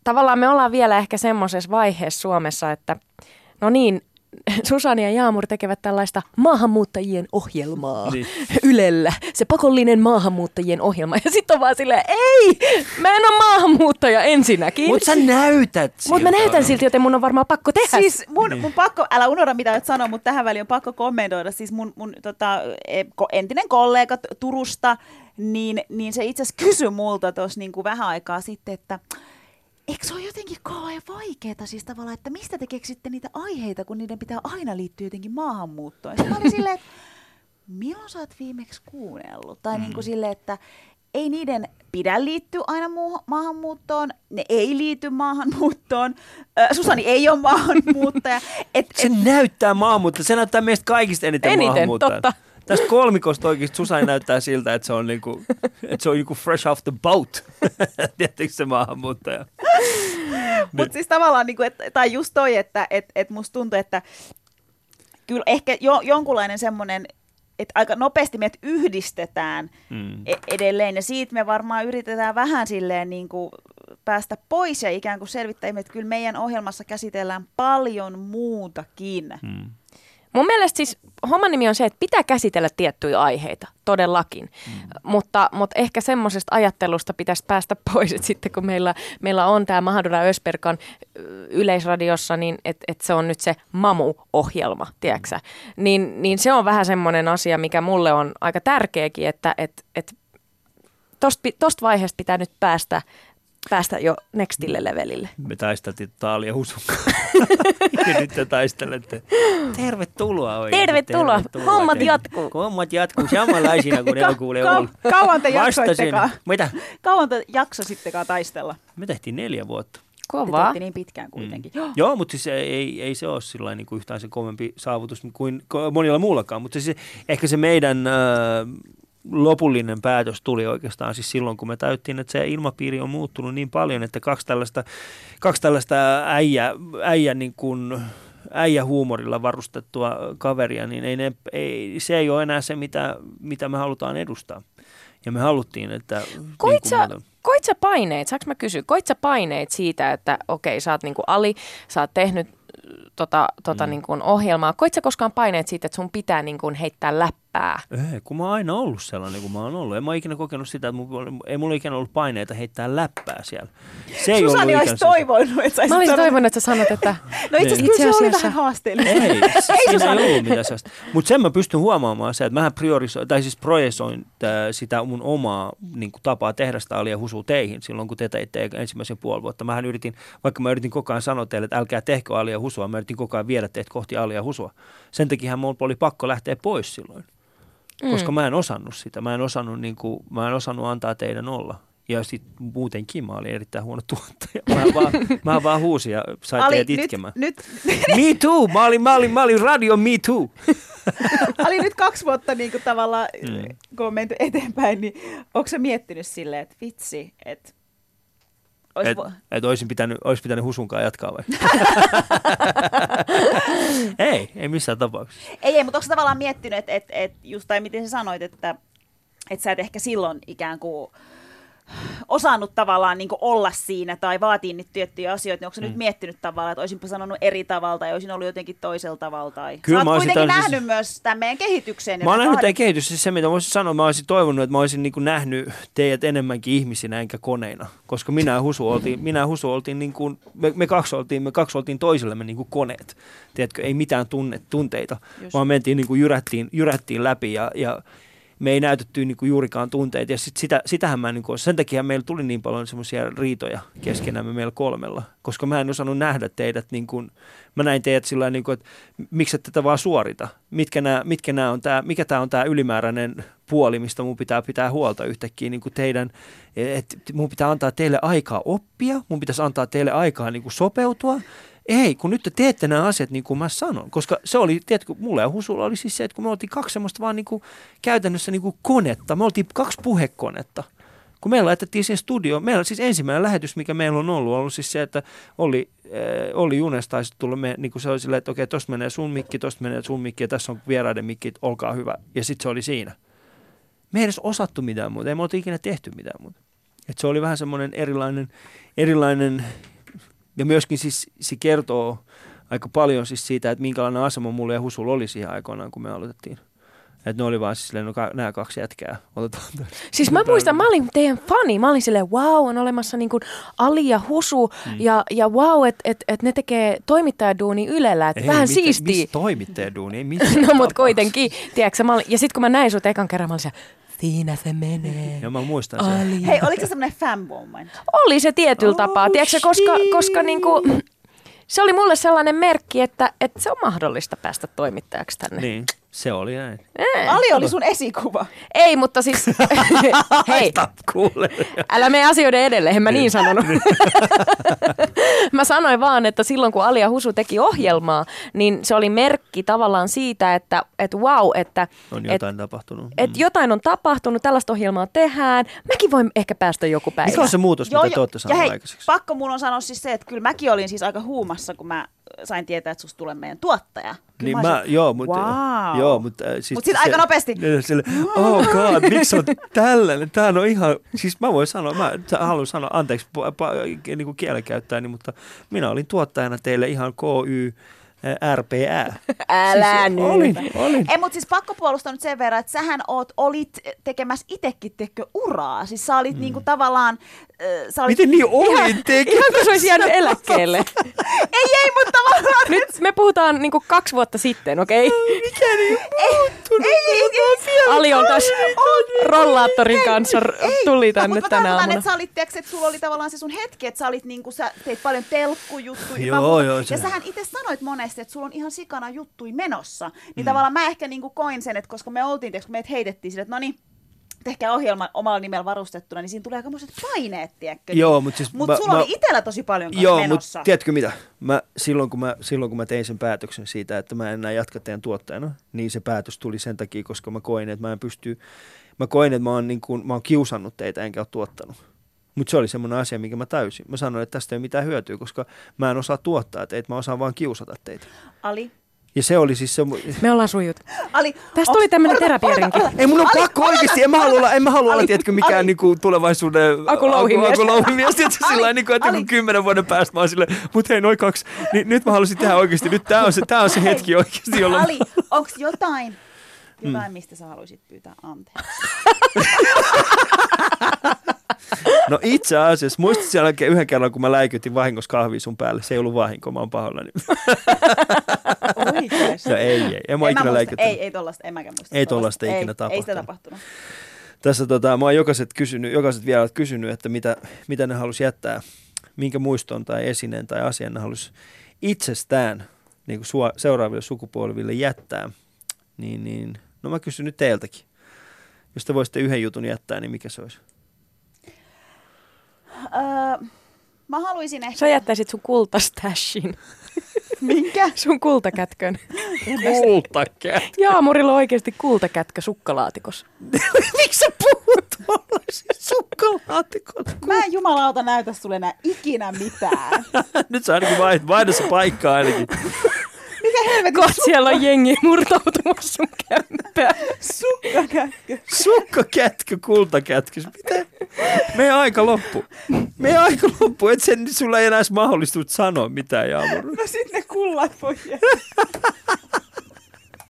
tavallaan me ollaan vielä ehkä semmoisessa vaiheessa Suomessa, että no niin, Susani ja Jaamur tekevät tällaista maahanmuuttajien ohjelmaa Niin. Ylellä. Se pakollinen maahanmuuttajien ohjelma. Ja sitten on vaan silleen, ei, mä en ole maahanmuuttaja ensinnäkin. Mutta sä näytät siltä. Mutta mä näytän siltä, joten mun on varmaan pakko tehdä Siis mun, Niin. mun pakko, älä unohda mitä olet sanoa, mutta tähän väliin on pakko kommentoida. Siis mun, mun tota, e- ko- entinen kollega Turusta, niin, niin se itse asiassa kysyi multa tuossa niin kuin vähän aikaa sitten, että eikö se ole jotenkin kauhean vaikeaa siis tavallaan, että mistä te keksitte niitä aiheita, kun niiden pitää aina liittyä jotenkin maahanmuuttoon. Ja mä olin silleen, että milloin sä oot viimeksi kuunnellut? Tai niin kuin silleen, että ei niiden pidä liittyä aina muu- maahanmuuttoon, ne ei liity maahanmuuttoon. Ö, Susani ei ole maahanmuuttaja. Et, Se näyttää maahanmuuttaja. Se näyttää meistä kaikista eniten, Eniten, maahanmuuttajalta. totta. Tästä kolmikosta oikeasti Susani näyttää siltä, että se on, niinku, että se on niinku fresh off the boat. Tiedättekö se maahanmuuttaja? Mutta siis tavallaan, niin kuin, et, tai just toi, että et, et musta tuntuu, että kyllä ehkä jo, jonkunlainen semmoinen, että aika nopeasti meidät yhdistetään Mm. e- edelleen, ja siitä me varmaan yritetään vähän silleen niin kuin päästä pois ja ikään kuin selvittää, että kyllä meidän ohjelmassa käsitellään paljon muutakin. Mm. Mun mielestä siis homman nimi on se, että pitää käsitellä tiettyjä aiheita, todellakin. Mm. Mutta, mutta ehkä semmoisesta ajattelusta pitäisi päästä pois, että sitten kun meillä, meillä on tämä Mahadura Ösperkan yleisradiossa, niin että et se on nyt se Mamu-ohjelma, tiedätkö niin, niin se on vähän semmoinen asia, mikä mulle on aika tärkeäkin, että et, et tosta, tosta vaiheesta pitää nyt päästä, päästä jo nextille levelille. Me taisteltiin Taalia Husun kanssa. ja nyt te taistelette. Tervetuloa oikein. Tervetuloa. Hommat jatkuu. Hommat jatkuu samanlaisina kuin ne kuulee Ka- ollut. kauan te Vastasin. jaksoittekaan? Mitä? Kauan te jaksosittekaan taistella? Me tehtiin neljä vuotta. Te Kova. teette niin pitkään kuitenkin. Mm. Joo, mutta siis ei, ei se ole sillä niin kuin yhtään se kovempi saavutus kuin monilla muullakaan. Mutta siis ehkä se meidän äh, lopullinen päätös tuli oikeastaan siis silloin, kun me täyttiin, että se ilmapiiri on muuttunut niin paljon, että kaksi tällaista, kaksi tällaista äijä, äijä niin kuin, äijähuumorilla varustettua kaveria, niin ei ne, ei, se ei ole enää se, mitä, mitä me halutaan edustaa. Ja me haluttiin, että... Koit niin sä, kuin me- koit sä paineet, saanko mä kysyä, koit sä paineet siitä, että okei, sä oot niinku Ali, sä oot tehnyt tota, tota Mm. mm. niinku ohjelmaa. Koit sä koskaan paineet siitä, että sun pitää niinku heittää läppää? Ei, kun mä oon aina ollut sellainen kuin mä oon ollut. En mä oon ikinä kokenut sitä, että mulla, ei mulla ikinä ollut paineita heittää läppää siellä. Se ei Susani olisi toivonut, että sä Mä olisin sanonut- toivonut, että sä sanot, että No itse asiassa Niin. kyllä se oli vähän haasteellinen. Ei, siinä ei Susanne. ollut mitään sellaista. Mutta sen mä pystyn huomaamaan se, että mähän priorisoin, tai siis projesoin tää, sitä mun omaa niin kuin, tapaa tehdä sitä alia husua teihin silloin, kun te teitte ensimmäisen puoli vuotta. Mähän yritin, vaikka mä yritin koko ajan sanoa teille, että älkää tehkö alia husua, mä yritin koko ajan viedä teitä kohti alia husua. Sen takia mulla oli pakko lähteä pois silloin, koska mä en osannut sitä. Mä en osannut, niin kuin, mä en osannut antaa teidän olla. Ja sitten muutenkin mä olin erittäin huono tuottaja. Mä vaan, mä vaan huusin ja sain Ali, teidät nyt, itkemään. nyt, Me too! Mä olin, mä olin, mä olin radio Me too! Ali nyt kaksi vuotta niin kuin tavallaan, Mm. mm. kun on menty eteenpäin, niin onko sä miettinyt silleen, että vitsi, että ois Et, vo- et olisin pitänyt, olisi pitänyt husunkaan jatkaa vai? ei, ei missään tapauksessa. Ei, ei, mutta onko tavallaan miettinyt, että et, et just tai miten sä sanoit, että et sä et ehkä silloin ikään kuin osannut tavallaan niin olla siinä tai vaatii niitä tiettyjä asioita, niin onko Mm. nyt miettinyt tavallaan, että olisinpa sanonut eri tavalla tai olisin ollut jotenkin toisella tavalla? Tai... Kyllä sä mä kuitenkin täysin- nähnyt myös tämän meidän kehityksen. ja Mä oon tämän nähnyt teidän kehitys, siis se mitä voisin sanoa, mä olisin toivonut, että mä olisin niin kuin nähnyt teidät enemmänkin ihmisinä enkä koneina. Koska minä ja Husu oltiin, minä ja Husu oltiin niin kuin, me, me, kaksi oltiin, me kaksi oltiin toisillemme niin kuin koneet. Tiedätkö, ei mitään tunne, tunteita, Just. vaan mentiin niin kuin jyrättiin, jyrättiin läpi ja, ja me ei näytetty niin kuin juurikaan tunteita. Ja sit sitä, sitähän mä, niin kuin, sen takia meillä tuli niin paljon semmoisia riitoja keskenämme meillä kolmella. Koska mä en osannut nähdä teidät, niin kuin, mä näin teidät sillä niin kuin, että miksi et tätä vaan suorita? Mitkä nämä, mitkä nämä on tää, mikä tämä on tämä ylimääräinen puoli, mistä mun pitää pitää huolta yhtäkkiä niin kuin teidän, että mun pitää antaa teille aikaa oppia, mun pitäisi antaa teille aikaa niin kuin sopeutua. Ei, kun nyt te teette nämä asiat niin kuin mä sanon. Koska se oli, tiedätkö, mulla ja Husulla oli siis se, että kun me oltiin kaksi semmoista vaan niin kuin käytännössä niin kuin konetta. Me oltiin kaksi puhekonetta. Kun me laitettiin siihen studioon, meillä siis ensimmäinen lähetys, mikä meillä on ollut, on ollut siis se, että oli, äh, oli Junes taisi tulla, me, niin kuin se oli silleen, että okei, tosta menee sun mikki, tosta menee sun mikki ja tässä on vieraiden mikki, olkaa hyvä. Ja sitten se oli siinä. Me ei edes osattu mitään muuta, ei me oltu ikinä tehty mitään muuta. Et se oli vähän semmoinen erilainen, erilainen, ja myöskin siis se kertoo aika paljon siis siitä, että minkälainen asema mulla ja Husulla oli siihen aikoinaan, kun me aloitettiin. Että ne oli vaan siis silleen, no ka- nämä kaksi jätkää, otetaan toi. Siis mä muistan, mä olin teidän fani. Mä olin silleen, wow, on olemassa niin kuin Ali ja Husu Mm. ja, ja wow, että et, et ne tekee toimittajaduuni Ylellä. Että vähän mitä- siistiä. Missä toimittajaduuni? Ei missään No tapauksessa. kuitenkin, tiedätkö, mä olin, ja sitten kun mä näin sut ekan kerran, mä olin siellä, siinä se menee. Ja mä muistan sen. Ali. Hei, oliko se semmoinen fanboy Oli se tietyllä Oh, tapaa, tiedätkö, koska, koska niinku, se oli mulle sellainen merkki, että, että se on mahdollista päästä toimittajaksi tänne. Niin, se oli näin. Ali oli sun esikuva. Ei, mutta siis, hei, kuule. älä mene asioiden edelle, en mä niin sanonut. mä sanoin vaan, että silloin kun Ali ja Husu teki ohjelmaa, niin se oli merkki tavallaan siitä, että, että wow, että On et, jotain tapahtunut. et Mm. jotain on tapahtunut, tällaista ohjelmaa tehdään. Mäkin voin ehkä päästä joku päivä. Mikä on se muutos, mitä te olette saaneet aikaiseksi? pakko mun on sanoa siis se, että kyllä mäkin olin siis aika huumassa, kun mä sain tietää, että susta tulee meidän tuottaja. Kyllä Niin mä mä, olisin, joo, mutta, wow. joo, mutta äh, siis Mut sit aika nopeasti. Sille, oh god, miksi on tällainen? Tää on ihan, siis mä voin sanoa, mä haluan sanoa, anteeksi pa, pa, niin kuin kielenkäyttäjäni, mutta minä olin tuottajana teille ihan KY RPA. Älä siis, nyt. Olin, olin. Ei, mutta siis pakko puolustaa nyt sen verran, että sähän oot, olit tekemässä itekin tekö uraa. Siis sä olit mm. niinku tavallaan... Äh, sä olit, Miten niin olin teki? Ihan kuin se olisi jäänyt eläkkeelle. Ei, ei, mutta tavallaan... Nyt me puhutaan niinku kaksi vuotta sitten, okei? Okay? Mikä niin muuttunut? Ei, ei, ei, Ali on tässä rollaattorin kanssa r- tuli Ei, tänne mutta mä tänä tarkoitan, aamuna. että sä olit, tiiäks, että sulla oli tavallaan se sun hetki, että sä olit niinku, sä teit paljon telkkujuttuja. Joo, joo, Ja sähän itse sanoit monesti, että sulla on ihan sikana juttui menossa. Niin Mm. tavallaan mä ehkä niinku koin sen, että koska me oltiin, kun meitä heitettiin sille, että no niin, tehkää ohjelma omalla nimellä varustettuna, niin siinä tulee aikamoiset paineet, tiedätkö? Joo, mutta siis Mutta mä- sulla mä- oli itsellä tosi paljon kanssa Joo, mutta menossa. tiedätkö mitä? Mä, silloin, kun mä, silloin kun mä tein sen päätöksen siitä, että mä en enää jatka teidän tuottajana, niin se päätös tuli sen takia, koska mä koin, että mä en pysty, mä koin, että mä oon, niin kuin, mä oon kiusannut teitä enkä ole tuottanut. Mutta se oli semmoinen asia, minkä mä täysin. Mä sanoin, että tästä ei ole mitään hyötyä, koska mä en osaa tuottaa teitä, mä osaan vaan kiusata teitä. Ali, Ja se oli siis se... Me ollaan sujut. Ali, Tästä tuli tämmönen odota, terapiarinki. Ei mun on Ali, pakko oikeasti, en mä halua olla, en mä halua olla tiedätkö, mikään Ali. niinku tulevaisuuden Aku Louhimies. Aku Louhimies, tiedätkö, Ali, sillä niinku, että joku kymmenen vuoden päästä mä oon silleen, mut hei, noin kaksi, niin nyt mä haluaisin tehdä oikeasti, nyt tää on se, tää on se hetki oikeasti, jolloin... Ali, onks jotain, Mm. jotain, mistä sä haluaisit pyytää anteeksi? No itse asiassa, muistat siellä oikein yhden kerran, kun mä läikytin vahingossa kahvia sun päälle, se ei ollut vahinko, mä oon pahoillani. Oikeesti? No ei, ei, en mä En ikinä muista, läikyttänyt. ei, ei tollasta, en mäkään muista. Ei tollasta ikinä ei, Ei sitä tapahtunut. tapahtunut. Tässä tota, mä oon jokaiset, kysynyt, jokaiset vieraat kysynyt, että mitä, mitä ne halus jättää, minkä muiston tai esineen tai asian ne halus itsestään niin kuin sua, seuraaville sukupolville jättää. Niin, niin, no mä kysyn nyt teiltäkin. Jos te voisitte yhden jutun jättää, niin mikä se olisi? Öö, mä haluaisin ehkä... Sä jättäisit sun kultastashin. Minkä? Sun kultakätkön. Kultakää. Jaamurilla on oikeasti kultakätkä sukkalaatikossa. Miksi sä puhut tuollaisia sukkalaatikot? Mä en jumalauta näytä sulle enää ikinä mitään. Nyt sä ainakin vaihdat, vaihda se paikka ainakin. Mikä helvetin Kohta siellä on jengi murtautumassa sun kämppään. sukkakätkö? Sukkakätkö, kultakätkö. Mitä? Meidän aika loppu. Meidän aika loppu. Et sen, sulla ei enää edes mahdollistunut sanoa mitään, Jaamur. No sit ne kullat voi jäädä.